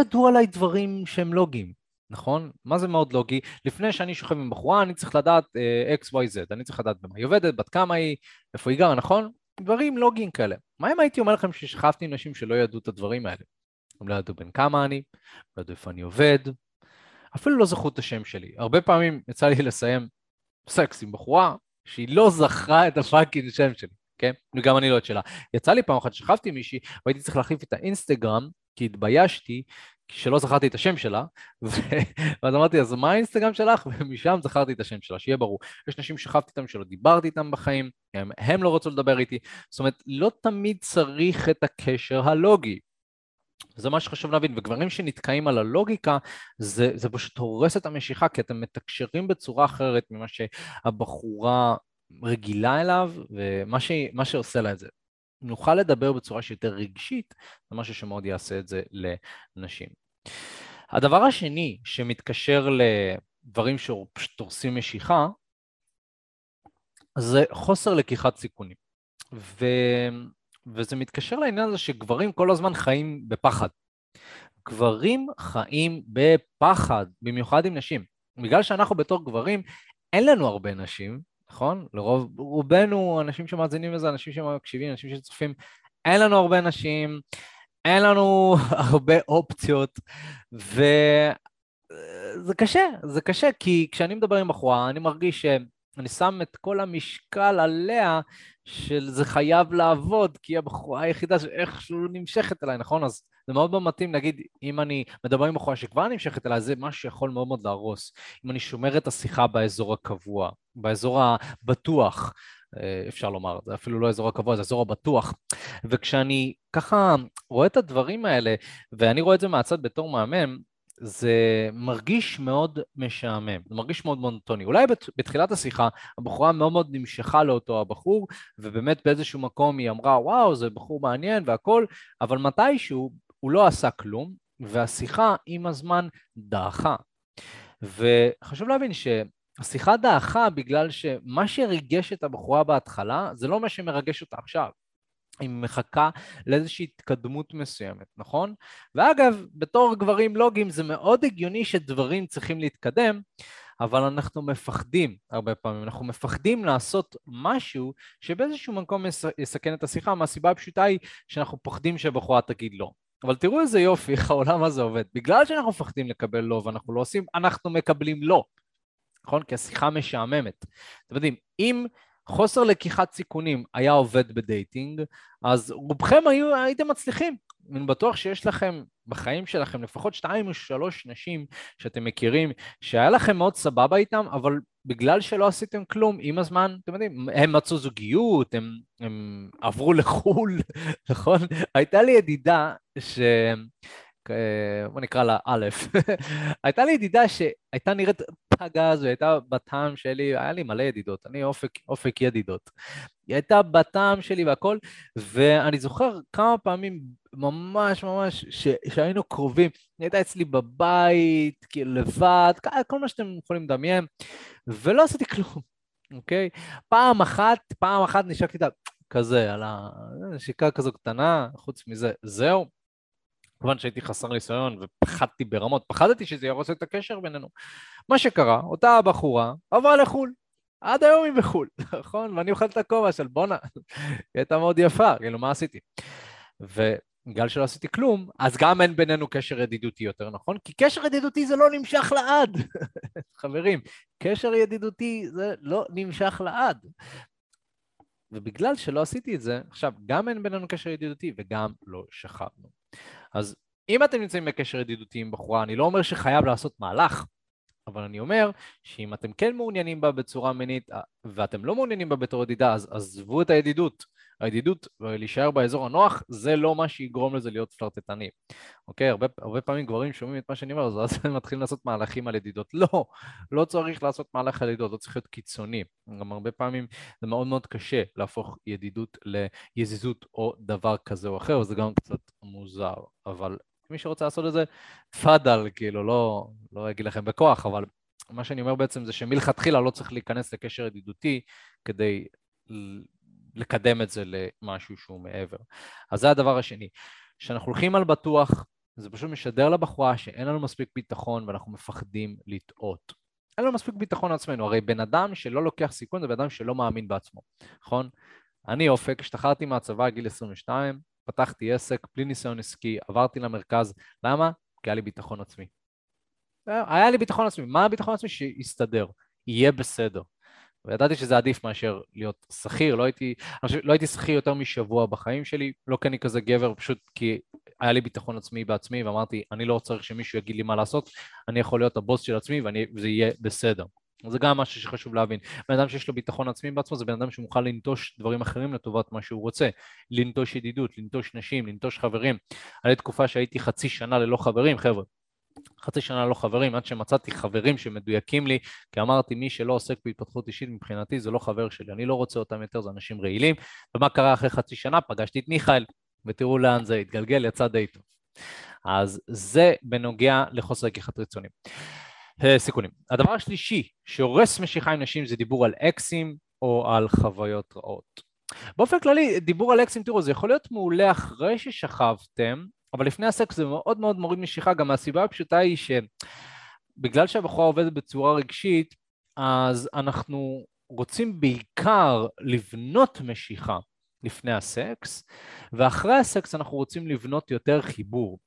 ידעו עליי דברים שהם לוגיים, נכון? מה זה מאוד לוגי? לפני שאני שוכב עם בחורה אני צריך לדעת uh, x, y, z, אני צריך לדעת במה היא עובדת, בת כמה היא, איפה היא גרה, נכון? דברים לוגיים כאלה. מה אם הייתי אומר לכם ששכבתי עם נשים שלא ידעו את הדברים האלה? הם לא ידעו בין כמה אני, לא ידעו איפה אני עובד, אפילו לא זכרו את השם שלי. הרבה פעמים יצא לי לסיים סקס עם בחורה שהיא לא זכרה את הפאקינג שם שלי, כן? וגם אני לא את שלה. יצא לי פעם אחת שכבתי מישהי והייתי צריך להחליף את האינסטגרם כי התביישתי שלא זכרתי את השם שלה, ו... ואז אמרתי, אז מה האינסטגרם שלך? ומשם זכרתי את השם שלה, שיהיה ברור. יש נשים שכבתי איתם שלא דיברתי איתם בחיים, הם, הם לא רצו לדבר איתי, זאת אומרת, לא תמיד צריך את הקשר הלוגי. זה מה שחשוב להבין, וגברים שנתקעים על הלוגיקה, זה, זה פשוט הורס את המשיכה, כי אתם מתקשרים בצורה אחרת ממה שהבחורה רגילה אליו, ומה ש, שעושה לה את זה. נוכל לדבר בצורה שיותר רגשית, זה משהו שמאוד יעשה את זה לנשים. הדבר השני שמתקשר לדברים שפשוט הורסים משיכה, זה חוסר לקיחת סיכונים. ו... וזה מתקשר לעניין הזה שגברים כל הזמן חיים בפחד. גברים חיים בפחד, במיוחד עם נשים. בגלל שאנחנו בתור גברים, אין לנו הרבה נשים, נכון? לרוב, רובנו, אנשים שמאזינים לזה, אנשים שמקשיבים, אנשים שצופים, אין לנו הרבה נשים, אין לנו הרבה אופציות, וזה קשה, זה קשה, כי כשאני מדבר עם בחורה, אני מרגיש שאני שם את כל המשקל עליה, שזה חייב לעבוד, כי הבחורה היחידה שאיכשהו נמשכת אליי, נכון? אז זה מאוד מאוד מתאים, נגיד, אם אני מדבר עם בחורה שכבר נמשכת אליי, זה משהו שיכול מאוד מאוד להרוס. אם אני שומר את השיחה באזור הקבוע, באזור הבטוח, אה, אפשר לומר, זה אפילו לא אזור הקבוע, זה אזור הבטוח. וכשאני ככה רואה את הדברים האלה, ואני רואה את זה מהצד בתור מאמן, זה מרגיש מאוד משעמם, זה מרגיש מאוד מונוטוני. אולי בתחילת השיחה הבחורה מאוד מאוד נמשכה לאותו הבחור, ובאמת באיזשהו מקום היא אמרה, וואו, זה בחור מעניין והכל, אבל מתישהו הוא לא עשה כלום, והשיחה עם הזמן דעכה. וחשוב להבין שהשיחה דעכה בגלל שמה שריגש את הבחורה בהתחלה, זה לא מה שמרגש אותה עכשיו. היא מחכה לאיזושהי התקדמות מסוימת, נכון? ואגב, בתור גברים לוגיים זה מאוד הגיוני שדברים צריכים להתקדם, אבל אנחנו מפחדים הרבה פעמים, אנחנו מפחדים לעשות משהו שבאיזשהו מקום יסכן את השיחה, מהסיבה הפשוטה היא שאנחנו פוחדים שהבחורה תגיד לא. אבל תראו איזה יופי, איך העולם הזה עובד. בגלל שאנחנו מפחדים לקבל לא ואנחנו לא עושים, אנחנו מקבלים לא, נכון? כי השיחה משעממת. אתם יודעים, אם חוסר לקיחת סיכונים היה עובד בדייטינג, אז רובכם היו, הייתם מצליחים. אני בטוח שיש לכם בחיים שלכם לפחות שתיים או שלוש נשים שאתם מכירים, שהיה לכם מאוד סבבה איתם, אבל בגלל שלא עשיתם כלום, עם הזמן, אתם יודעים, הם מצאו זוגיות, הם, הם עברו לחו"ל, נכון? הייתה לי ידידה ש... בוא נקרא לה א', הייתה לי ידידה שהייתה נראית פגז והייתה בטעם שלי, היה לי מלא ידידות, אני אופק, אופק ידידות. היא הייתה בטעם שלי והכל, ואני זוכר כמה פעמים ממש ממש ש, שהיינו קרובים, היא הייתה אצלי בבית, כאילו לבד, כל מה שאתם יכולים לדמיין, ולא עשיתי כלום, אוקיי? פעם אחת, פעם אחת נשקתי את ה... כזה, על הנשיקה כזו קטנה, חוץ מזה, זהו. כמובן שהייתי חסר ניסיון ופחדתי ברמות, פחדתי שזה יהרוס את הקשר בינינו. מה שקרה, אותה הבחורה עברה לחו"ל, עד היום היא בחו"ל, נכון? ואני אוכל את הכובע של בואנה, היא הייתה מאוד יפה, כאילו מה עשיתי? ובגלל שלא עשיתי כלום, אז גם אין בינינו קשר ידידותי יותר, נכון? כי קשר ידידותי זה לא נמשך לעד. חברים, קשר ידידותי זה לא נמשך לעד. ובגלל שלא עשיתי את זה, עכשיו, גם אין בינינו קשר ידידותי וגם לא שכבנו. אז אם אתם נמצאים בקשר ידידותי עם בחורה, אני לא אומר שחייב לעשות מהלך, אבל אני אומר שאם אתם כן מעוניינים בה בצורה מינית ואתם לא מעוניינים בה בתור ידידה, אז עזבו את הידידות. הידידות ולהישאר באזור הנוח, זה לא מה שיגרום לזה להיות פלרטטני. אוקיי? הרבה, הרבה פעמים גברים שומעים את מה שאני אומר, אז הם מתחילים לעשות מהלכים על ידידות. לא, לא צריך לעשות מהלך על ידידות, לא צריך להיות קיצוני. גם הרבה פעמים זה מאוד מאוד קשה להפוך ידידות ליזיזות או דבר כזה או אחר, וזה גם קצת מוזר. אבל מי שרוצה לעשות את זה, תפאדל, כאילו, לא, לא אגיד לכם בכוח, אבל מה שאני אומר בעצם זה שמלכתחילה לא צריך להיכנס לקשר ידידותי כדי לקדם את זה למשהו שהוא מעבר. אז זה הדבר השני. כשאנחנו הולכים על בטוח, זה פשוט משדר לבחורה שאין לנו מספיק ביטחון ואנחנו מפחדים לטעות. אין לנו מספיק ביטחון לעצמנו, הרי בן אדם שלא לוקח סיכון זה בן אדם שלא מאמין בעצמו, נכון? אני אופק, השתחררתי מהצבא גיל 22, פתחתי עסק בלי ניסיון עסקי, עברתי למרכז, למה? כי היה לי ביטחון עצמי. היה לי ביטחון עצמי, מה הביטחון עצמי? שיסתדר, יהיה בסדר. וידעתי שזה עדיף מאשר להיות שכיר, לא הייתי, לא הייתי שכיר יותר משבוע בחיים שלי, לא כי אני כזה גבר, פשוט כי היה לי ביטחון עצמי בעצמי, ואמרתי, אני לא צריך שמישהו יגיד לי מה לעשות, אני יכול להיות הבוס של עצמי וזה יהיה בסדר. זה גם משהו שחשוב להבין. בן אדם שיש לו ביטחון עצמי בעצמו זה בן אדם שמוכן לנטוש דברים אחרים לטובת מה שהוא רוצה. לנטוש ידידות, לנטוש נשים, לנטוש חברים. לי תקופה שהייתי חצי שנה ללא חברים, חבר'ה. חצי שנה לא חברים, עד שמצאתי חברים שמדויקים לי, כי אמרתי, מי שלא עוסק בהתפתחות אישית מבחינתי זה לא חבר שלי, אני לא רוצה אותם יותר, זה אנשים רעילים. ומה קרה אחרי חצי שנה? פגשתי את מיכאל, ותראו לאן זה התגלגל, יצא די טוב. אז זה בנוגע לחוסר לקיחת רצונים. אה, סיכונים. הדבר השלישי שהורס משיכה עם נשים זה דיבור על אקסים או על חוויות רעות. באופן כללי, דיבור על אקסים, תראו, זה יכול להיות מעולה אחרי ששכבתם, אבל לפני הסקס זה מאוד מאוד מוריד משיכה, גם מהסיבה הפשוטה היא שבגלל שהבחורה עובדת בצורה רגשית, אז אנחנו רוצים בעיקר לבנות משיכה לפני הסקס, ואחרי הסקס אנחנו רוצים לבנות יותר חיבור.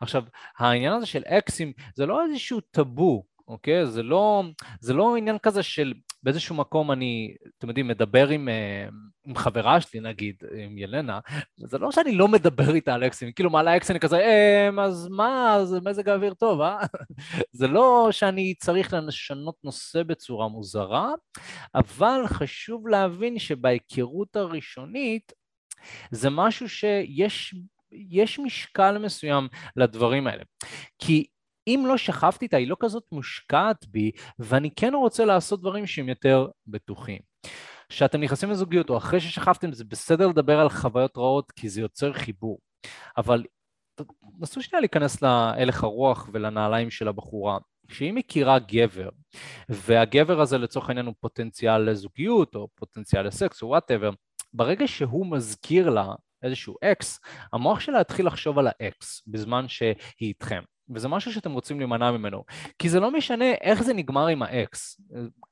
עכשיו, העניין הזה של אקסים זה לא איזשהו טאבו, אוקיי? זה לא, זה לא עניין כזה של באיזשהו מקום אני, אתם יודעים, מדבר עם, אה, עם חברה שלי נגיד, עם ילנה, זה לא שאני לא מדבר איתה על אקסים, כאילו מעלה אקסים אני כזה, אה, אז מה, זה מזג האוויר טוב, אה? זה לא שאני צריך לשנות נושא בצורה מוזרה, אבל חשוב להבין שבהיכרות הראשונית זה משהו שיש יש משקל מסוים לדברים האלה. כי אם לא שכבתי איתה, היא לא כזאת מושקעת בי, ואני כן רוצה לעשות דברים שהם יותר בטוחים. כשאתם נכנסים לזוגיות, או אחרי ששכבתם, זה בסדר לדבר על חוויות רעות, כי זה יוצר חיבור. אבל נסו שנייה להיכנס להלך הרוח ולנעליים של הבחורה. כשהיא מכירה גבר, והגבר הזה לצורך העניין הוא פוטנציאל לזוגיות, או פוטנציאל לסקס, או whatever, ברגע שהוא מזכיר לה איזשהו אקס, המוח שלה יתחיל לחשוב על האקס בזמן שהיא איתכם. וזה משהו שאתם רוצים להימנע ממנו. כי זה לא משנה איך זה נגמר עם האקס.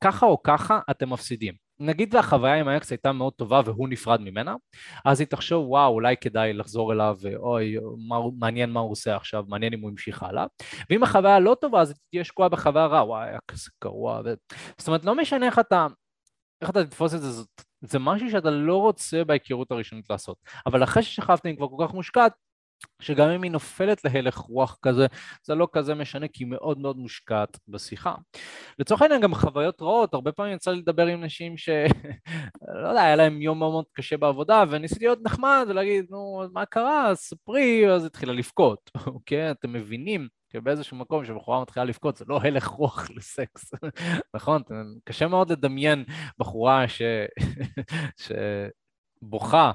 ככה או ככה אתם מפסידים. נגיד והחוויה עם האקס הייתה מאוד טובה והוא נפרד ממנה, אז היא תחשוב וואו אולי כדאי לחזור אליו ואוי מה, מעניין מה הוא עושה עכשיו, מעניין אם הוא המשיך הלאה ואם החוויה לא טובה אז תהיה שקועה בחוויה רעה, וואי כזה גרוע ו... זאת אומרת לא משנה איך אתה, איך אתה תתפוס את זה, זה, זה משהו שאתה לא רוצה בהיכרות הראשונית לעשות אבל אחרי ששכבתם כבר כל כך מושקעת שגם אם היא נופלת להלך רוח כזה, זה לא כזה משנה כי היא מאוד מאוד מושקעת בשיחה. לצורך העניין גם חוויות רעות, הרבה פעמים יצא לי לדבר עם נשים ש... לא יודע, היה להם יום מאוד קשה בעבודה וניסיתי להיות נחמד ולהגיד, נו, מה קרה? ספרי, אז התחילה לבכות, אוקיי? אתם מבינים שבאיזשהו מקום שבחורה מתחילה לבכות זה לא הלך רוח לסקס, נכון? קשה מאוד לדמיין בחורה ש... ש... בוכה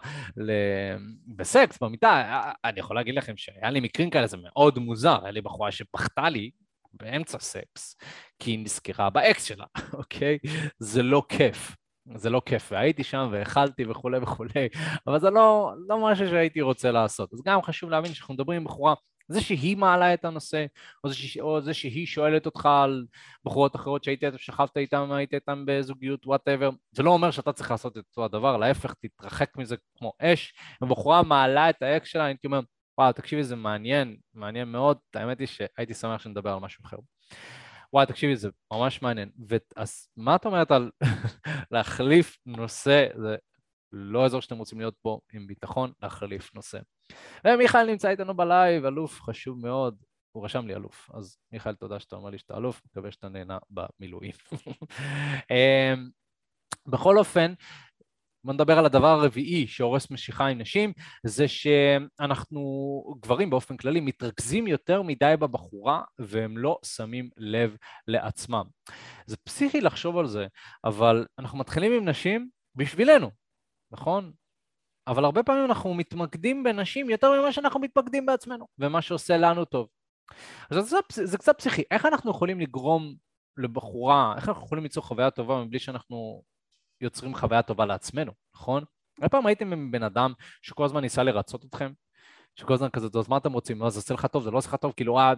בסקס, במיטה, אני יכול להגיד לכם שהיה לי מקרים כאלה, זה מאוד מוזר, היה לי בחורה שפחתה לי באמצע סקס, כי היא נזכרה באקס שלה, אוקיי? זה לא כיף. זה לא כיף, והייתי שם ואכלתי וכולי וכולי, אבל זה לא, לא משהו שהייתי רוצה לעשות. אז גם חשוב להבין שאנחנו מדברים עם בחורה זה שהיא מעלה את הנושא, או זה, ש... או זה שהיא שואלת אותך על בחורות אחרות שהיית שכבת איתן, היית איתן בזוגיות, whatever, זה לא אומר שאתה צריך לעשות את אותו הדבר, להפך, תתרחק מזה כמו אש. אם בחורה מעלה את האקס שלה, הייתי אומר, וואו, תקשיבי, זה מעניין, מעניין מאוד, האמת היא שהייתי שמח שנדבר על משהו אחר. וואי, תקשיבי, זה ממש מעניין. אז מה את אומרת על להחליף נושא, זה לא אזור שאתם רוצים להיות בו עם ביטחון, להחליף נושא. ומיכאל נמצא איתנו בלייב, אלוף חשוב מאוד. הוא רשם לי אלוף, אז מיכאל, תודה שאתה אומר לי שאתה אלוף, מקווה שאתה נהנה במילואים. אמ, בכל אופן, בוא נדבר על הדבר הרביעי שהורס משיכה עם נשים, זה שאנחנו, גברים באופן כללי, מתרכזים יותר מדי בבחורה והם לא שמים לב לעצמם. זה פסיכי לחשוב על זה, אבל אנחנו מתחילים עם נשים בשבילנו, נכון? אבל הרבה פעמים אנחנו מתמקדים בנשים יותר ממה שאנחנו מתמקדים בעצמנו, ומה שעושה לנו טוב. אז זה, זה קצת פסיכי, איך אנחנו יכולים לגרום לבחורה, איך אנחנו יכולים ליצור חוויה טובה מבלי שאנחנו יוצרים חוויה טובה לעצמנו, נכון? הרבה פעם הייתם עם בן אדם שכל הזמן ניסה לרצות אתכם, שכל הזמן כזה, אז מה אתם רוצים? לא, זה עושה לך טוב, זה לא עושה לך טוב, כאילו, אה,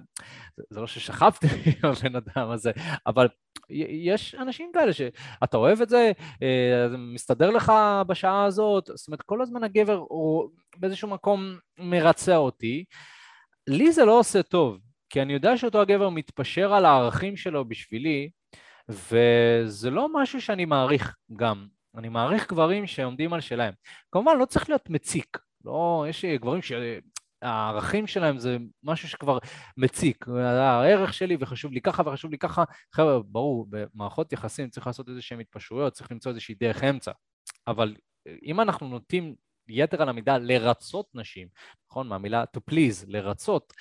זה לא ששכבתי עם הבן אדם הזה, אבל יש אנשים כאלה שאתה אוהב את זה, אה, זה מסתדר לך בשעה הזאת, זאת אומרת, כל הזמן הגבר הוא באיזשהו מקום מרצה אותי. לי זה לא עושה טוב, כי אני יודע שאותו הגבר מתפשר על הערכים שלו בשבילי, וזה לא משהו שאני מעריך גם. אני מעריך גברים שעומדים על שלהם. כמובן, לא צריך להיות מציק. לא, יש גברים שהערכים שלהם זה משהו שכבר מציק. הערך שלי וחשוב לי ככה וחשוב לי ככה. חבר'ה, ברור, במערכות יחסים צריך לעשות איזה שהן התפשרויות, צריך למצוא איזושהי דרך אמצע. אבל אם אנחנו נוטים יתר על המידה לרצות נשים, נכון? מהמילה to please, לרצות,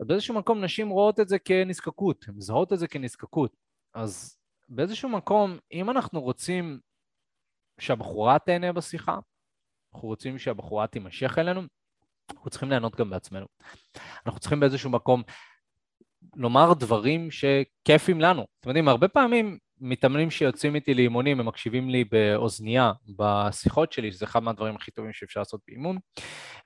אז באיזשהו מקום נשים רואות את זה כנזקקות, הן מזהות את זה כנזקקות. אז באיזשהו מקום, אם אנחנו רוצים שהבחורה תהנה בשיחה, אנחנו רוצים שהבחורה תימשך אלינו, אנחנו צריכים ליהנות גם בעצמנו. אנחנו צריכים באיזשהו מקום לומר דברים שכיפים לנו. אתם יודעים, הרבה פעמים מתאמנים שיוצאים איתי לאימונים, הם מקשיבים לי באוזנייה בשיחות שלי, שזה אחד מהדברים הכי טובים שאפשר לעשות באימון,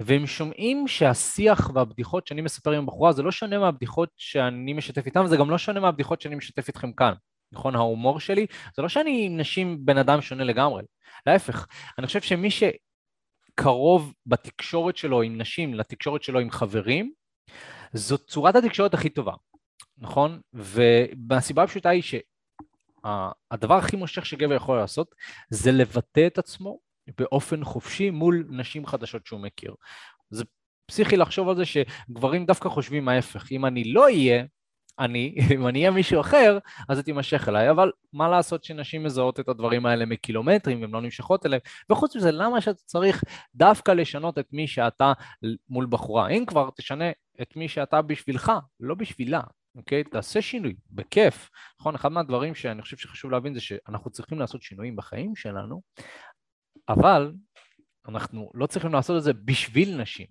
והם שומעים שהשיח והבדיחות שאני מספר עם הבחורה זה לא שונה מהבדיחות שאני משתף איתם, זה גם לא שונה מהבדיחות שאני משתף איתכם כאן. נכון, ההומור שלי, זה לא שאני עם נשים בן אדם שונה לגמרי, להפך, אני חושב שמי שקרוב בתקשורת שלו עם נשים לתקשורת שלו עם חברים, זאת צורת התקשורת הכי טובה, נכון? והסיבה הפשוטה היא שהדבר הכי מושך שגבר יכול לעשות זה לבטא את עצמו באופן חופשי מול נשים חדשות שהוא מכיר. זה פסיכי לחשוב על זה שגברים דווקא חושבים ההפך, אם אני לא אהיה, אני, אם אני אהיה מישהו אחר, אז זה תימשך אליי, אבל מה לעשות שנשים מזהות את הדברים האלה מקילומטרים והן לא נמשכות אליהם, וחוץ מזה, למה שאתה צריך דווקא לשנות את מי שאתה מול בחורה? אם כבר, תשנה את מי שאתה בשבילך, לא בשבילה. אוקיי? תעשה שינוי, בכיף. נכון, אחד מהדברים שאני חושב שחשוב להבין זה שאנחנו צריכים לעשות שינויים בחיים שלנו, אבל אנחנו לא צריכים לעשות את זה בשביל נשים.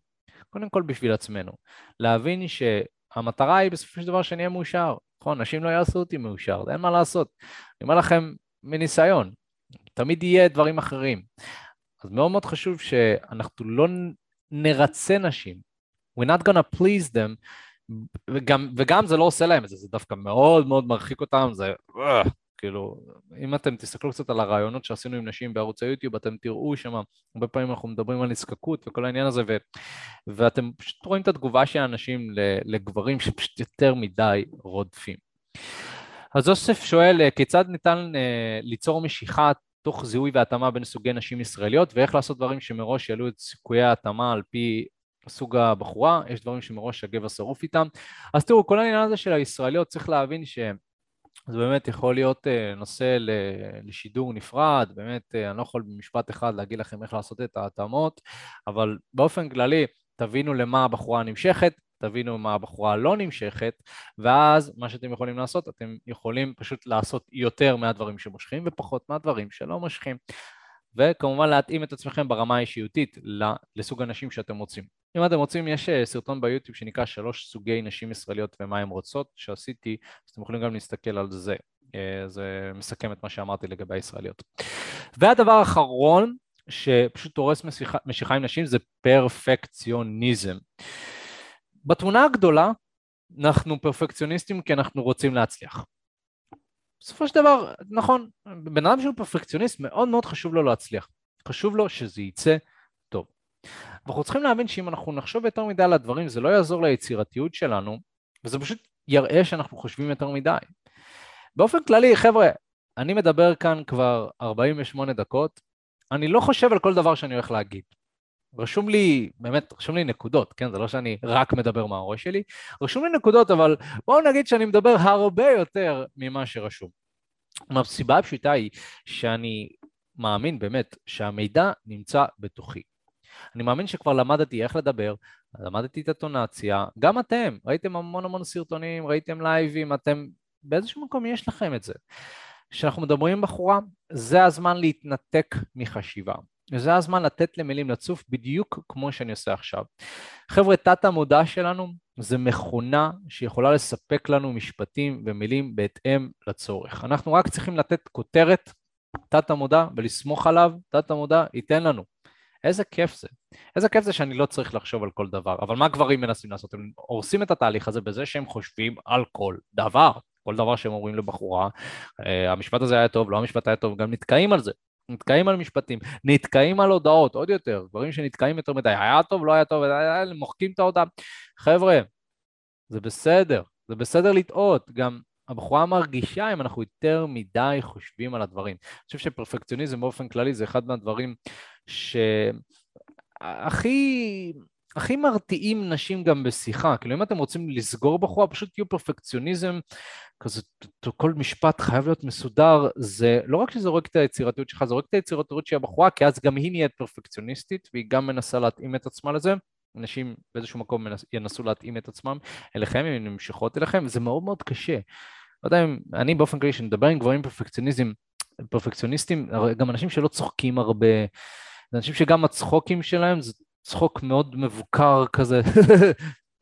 קודם כל בשביל עצמנו. להבין ש... המטרה היא בסופו של דבר שאני אהיה מאושר, נכון? נשים לא יעשו אותי מאושר, אין מה לעשות. אני אומר לכם מניסיון, תמיד יהיה דברים אחרים. אז מאוד מאוד חשוב שאנחנו לא נרצה נשים. We're not gonna please them, וגם, וגם זה לא עושה להם את זה, זה דווקא מאוד מאוד מרחיק אותם, זה... כאילו, אם אתם תסתכלו קצת על הרעיונות שעשינו עם נשים בערוץ היוטיוב, אתם תראו שם, הרבה פעמים אנחנו מדברים על נזקקות וכל העניין הזה, ו, ואתם פשוט רואים את התגובה של האנשים לגברים שפשוט יותר מדי רודפים. אז אוסף שואל, כיצד ניתן uh, ליצור משיכה תוך זיהוי והתאמה בין סוגי נשים ישראליות, ואיך לעשות דברים שמראש יעלו את סיכויי ההתאמה על פי סוג הבחורה, יש דברים שמראש הגבר שרוף איתם. אז תראו, כל העניין הזה של הישראליות, צריך להבין שהם זה באמת יכול להיות אה, נושא לשידור נפרד, באמת אה, אני לא יכול במשפט אחד להגיד לכם איך לעשות את ההתאמות, אבל באופן כללי תבינו למה הבחורה נמשכת, תבינו מה הבחורה לא נמשכת, ואז מה שאתם יכולים לעשות, אתם יכולים פשוט לעשות יותר מהדברים שמושכים ופחות מהדברים שלא מושכים. וכמובן להתאים את עצמכם ברמה האישיותית לסוג הנשים שאתם רוצים. אם אתם רוצים, יש אה, סרטון ביוטיוב שנקרא שלוש סוגי נשים ישראליות ומה הן רוצות, שעשיתי, אז אתם יכולים גם להסתכל על זה. אה, זה מסכם את מה שאמרתי לגבי הישראליות. והדבר האחרון, שפשוט הורס משיכה, משיכה עם נשים, זה פרפקציוניזם. בתמונה הגדולה, אנחנו פרפקציוניסטים כי אנחנו רוצים להצליח. בסופו של דבר, נכון, בן אדם שהוא פרפקציוניסט, מאוד מאוד חשוב לו להצליח. חשוב לו שזה יצא טוב. ואנחנו צריכים להבין שאם אנחנו נחשוב יותר מדי על הדברים, זה לא יעזור ליצירתיות שלנו, וזה פשוט יראה שאנחנו חושבים יותר מדי. באופן כללי, חבר'ה, אני מדבר כאן כבר 48 דקות, אני לא חושב על כל דבר שאני הולך להגיד. רשום לי, באמת, רשום לי נקודות, כן? זה לא שאני רק מדבר מהראש שלי, רשום לי נקודות, אבל בואו נגיד שאני מדבר הרבה יותר ממה שרשום. הסיבה הפשוטה היא שאני מאמין באמת שהמידע נמצא בתוכי. אני מאמין שכבר למדתי איך לדבר, למדתי את הטונציה, גם אתם, ראיתם המון המון סרטונים, ראיתם לייבים, אתם, באיזשהו מקום יש לכם את זה. כשאנחנו מדברים עם בחורה, זה הזמן להתנתק מחשיבה. וזה הזמן לתת למילים לצוף בדיוק כמו שאני עושה עכשיו. חבר'ה, תת המודע שלנו זה מכונה שיכולה לספק לנו משפטים ומילים בהתאם לצורך. אנחנו רק צריכים לתת כותרת, תת המודע, ולסמוך עליו, תת המודע ייתן לנו. איזה כיף זה. איזה כיף זה שאני לא צריך לחשוב על כל דבר. אבל מה גברים מנסים לעשות? הם הורסים את התהליך הזה בזה שהם חושבים על כל דבר. כל דבר שהם אומרים לבחורה, אה, המשפט הזה היה טוב, לא המשפט היה טוב, גם נתקעים על זה. נתקעים על משפטים, נתקעים על הודעות, עוד יותר, דברים שנתקעים יותר מדי, היה טוב, לא היה טוב, מוחקים את ההודעה. חבר'ה, זה בסדר, זה בסדר לטעות, גם הבחורה מרגישה אם אנחנו יותר מדי חושבים על הדברים. אני חושב שפרפקציוניזם באופן כללי זה אחד מהדברים שהכי הכי מרתיעים נשים גם בשיחה. כאילו אם אתם רוצים לסגור בחורה, פשוט תהיו פרפקציוניזם, כזה כל משפט חייב להיות מסודר, זה לא רק שזה זורק את היצירתיות שלך, זה זורק את היצירתיות של הבחורה, כי אז גם היא נהיית פרפקציוניסטית, והיא גם מנסה להתאים את עצמה לזה. אנשים באיזשהו מקום ינסו להתאים את עצמם אליכם, אם הן נמשכות אליכם, וזה מאוד מאוד קשה. לא יודע אם, אני באופן כללי, כשאני מדבר עם גברים פרפקציוניזם, פרפקציוניסטים, גם אנשים שלא צוחקים הרבה, זה אנשים שגם הצחוקים שלהם זה צחוק מאוד מבוקר כזה,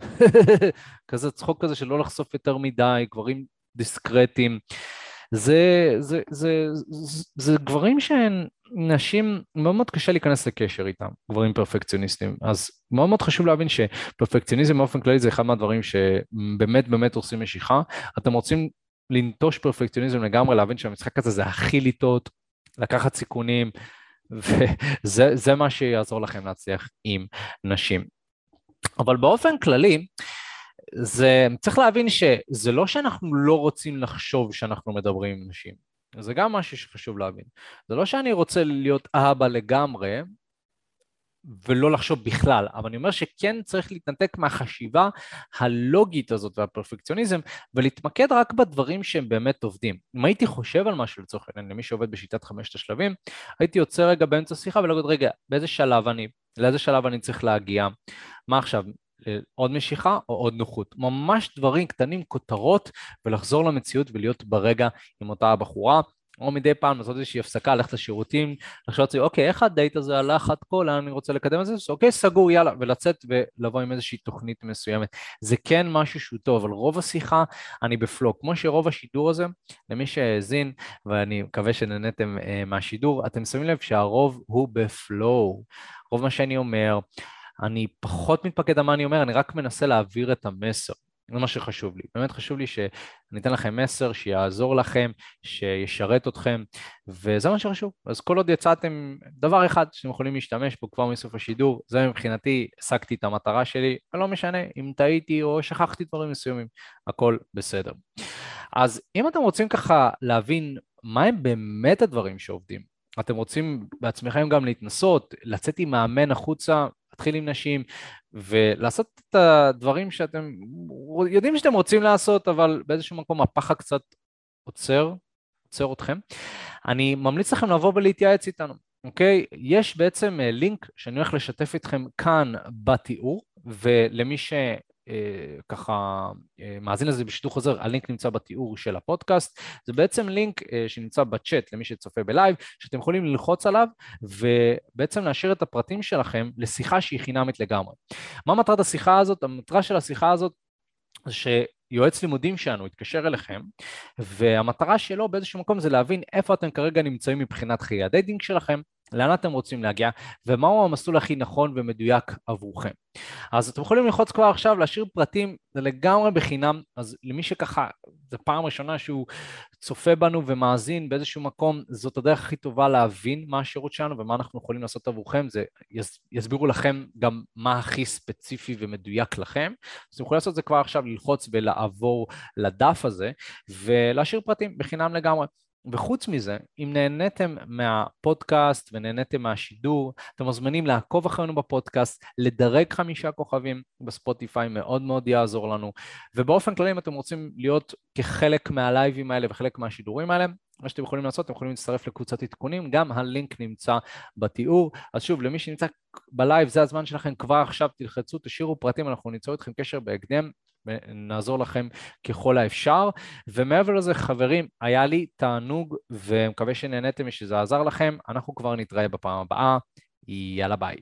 כזה צחוק כזה שלא לחשוף יותר מדי, גברים דיסקרטיים. זה, זה, זה, זה, זה גברים שהם נשים, מאוד מאוד קשה להיכנס לקשר איתם, גברים פרפקציוניסטים. אז מאוד מאוד חשוב להבין שפרפקציוניזם באופן כללי זה אחד מהדברים שבאמת באמת עושים משיכה. אתם רוצים לנטוש פרפקציוניזם לגמרי, להבין שהמשחק הזה זה הכי לטעות, לקחת סיכונים, וזה מה שיעזור לכם להצליח עם נשים. אבל באופן כללי, זה, צריך להבין שזה לא שאנחנו לא רוצים לחשוב שאנחנו מדברים עם נשים, זה גם משהו שחשוב להבין. זה לא שאני רוצה להיות אבא לגמרי, ולא לחשוב בכלל, אבל אני אומר שכן צריך להתנתק מהחשיבה הלוגית הזאת והפרפקציוניזם ולהתמקד רק בדברים שהם באמת עובדים. אם הייתי חושב על משהו לצורך העניין, למי שעובד בשיטת חמשת השלבים, הייתי יוצא רגע באמצע שיחה ולהגיד רגע, באיזה שלב אני, לאיזה שלב אני צריך להגיע, מה עכשיו, עוד משיכה או עוד נוחות. ממש דברים קטנים, כותרות, ולחזור למציאות ולהיות ברגע עם אותה הבחורה. או מדי פעם לעשות איזושהי הפסקה, ללכת לשירותים, לחשוב לעצמי, אוקיי, איך הדייט הזה הלך עד כה, לאן אני רוצה לקדם את זה? אוקיי, סגור, יאללה, ולצאת ולבוא עם איזושהי תוכנית מסוימת. זה כן משהו שהוא טוב, אבל רוב השיחה אני בפלו. כמו שרוב השידור הזה, למי שהאזין, ואני מקווה שנהניתם אה, מהשידור, אתם שמים לב שהרוב הוא בפלואו. רוב מה שאני אומר, אני פחות מתפקד על מה אני אומר, אני רק מנסה להעביר את המסר. זה מה שחשוב לי. באמת חשוב לי שאני אתן לכם מסר שיעזור לכם, שישרת אתכם, וזה מה שחשוב. אז כל עוד יצאתם דבר אחד שאתם יכולים להשתמש בו כבר מסוף השידור, זה מבחינתי, השגתי את המטרה שלי, ולא משנה אם טעיתי או שכחתי דברים מסוימים, הכל בסדר. אז אם אתם רוצים ככה להבין מהם באמת הדברים שעובדים, אתם רוצים בעצמכם גם להתנסות, לצאת עם מאמן החוצה, להתחיל עם נשים ולעשות את הדברים שאתם יודעים שאתם רוצים לעשות, אבל באיזשהו מקום הפחד קצת עוצר, עוצר אתכם. אני ממליץ לכם לבוא ולהתייעץ איתנו, אוקיי? יש בעצם אה, לינק שאני הולך לשתף איתכם כאן בתיאור, ולמי ש... אה, ככה אה, מאזין לזה בשידור חוזר, הלינק נמצא בתיאור של הפודקאסט. זה בעצם לינק שנמצא בצ'אט למי שצופה בלייב, שאתם יכולים ללחוץ עליו ובעצם להשאיר את הפרטים שלכם לשיחה שהיא חינמית לגמרי. מה מטרת השיחה הזאת? המטרה של השיחה הזאת זה שיועץ לימודים שלנו יתקשר אליכם, והמטרה שלו באיזשהו מקום זה להבין איפה אתם כרגע נמצאים מבחינת חיי ה dating שלכם, לאן אתם רוצים להגיע, ומהו המסלול הכי נכון ומדויק עבורכם. אז אתם יכולים ללחוץ כבר עכשיו, להשאיר פרטים, זה לגמרי בחינם, אז למי שככה, זו פעם ראשונה שהוא צופה בנו ומאזין באיזשהו מקום, זאת הדרך הכי טובה להבין מה השירות שלנו ומה אנחנו יכולים לעשות עבורכם, זה יסבירו לכם גם מה הכי ספציפי ומדויק לכם, אז אתם יכולים לעשות את זה כבר עכשיו, ללחוץ ולעבור לדף הזה, ולהשאיר פרטים בחינם לגמרי. וחוץ מזה, אם נהניתם מהפודקאסט ונהניתם מהשידור, אתם מוזמנים לעקוב אחרינו בפודקאסט, לדרג חמישה כוכבים בספוטיפיי, מאוד מאוד יעזור לנו. ובאופן כללי, אם אתם רוצים להיות כחלק מה לייבים האלה וחלק מהשידורים האלה, מה שאתם יכולים לעשות, אתם יכולים להצטרף לקבוצת עדכונים, גם הלינק נמצא בתיאור. אז שוב, למי שנמצא בלייב, זה הזמן שלכם, כבר עכשיו תלחצו, תשאירו פרטים, אנחנו ניצור איתכם קשר בהקדם. ונעזור לכם ככל האפשר. ומעבר לזה, חברים, היה לי תענוג ומקווה שנהניתם ושזה עזר לכם. אנחנו כבר נתראה בפעם הבאה. יאללה ביי.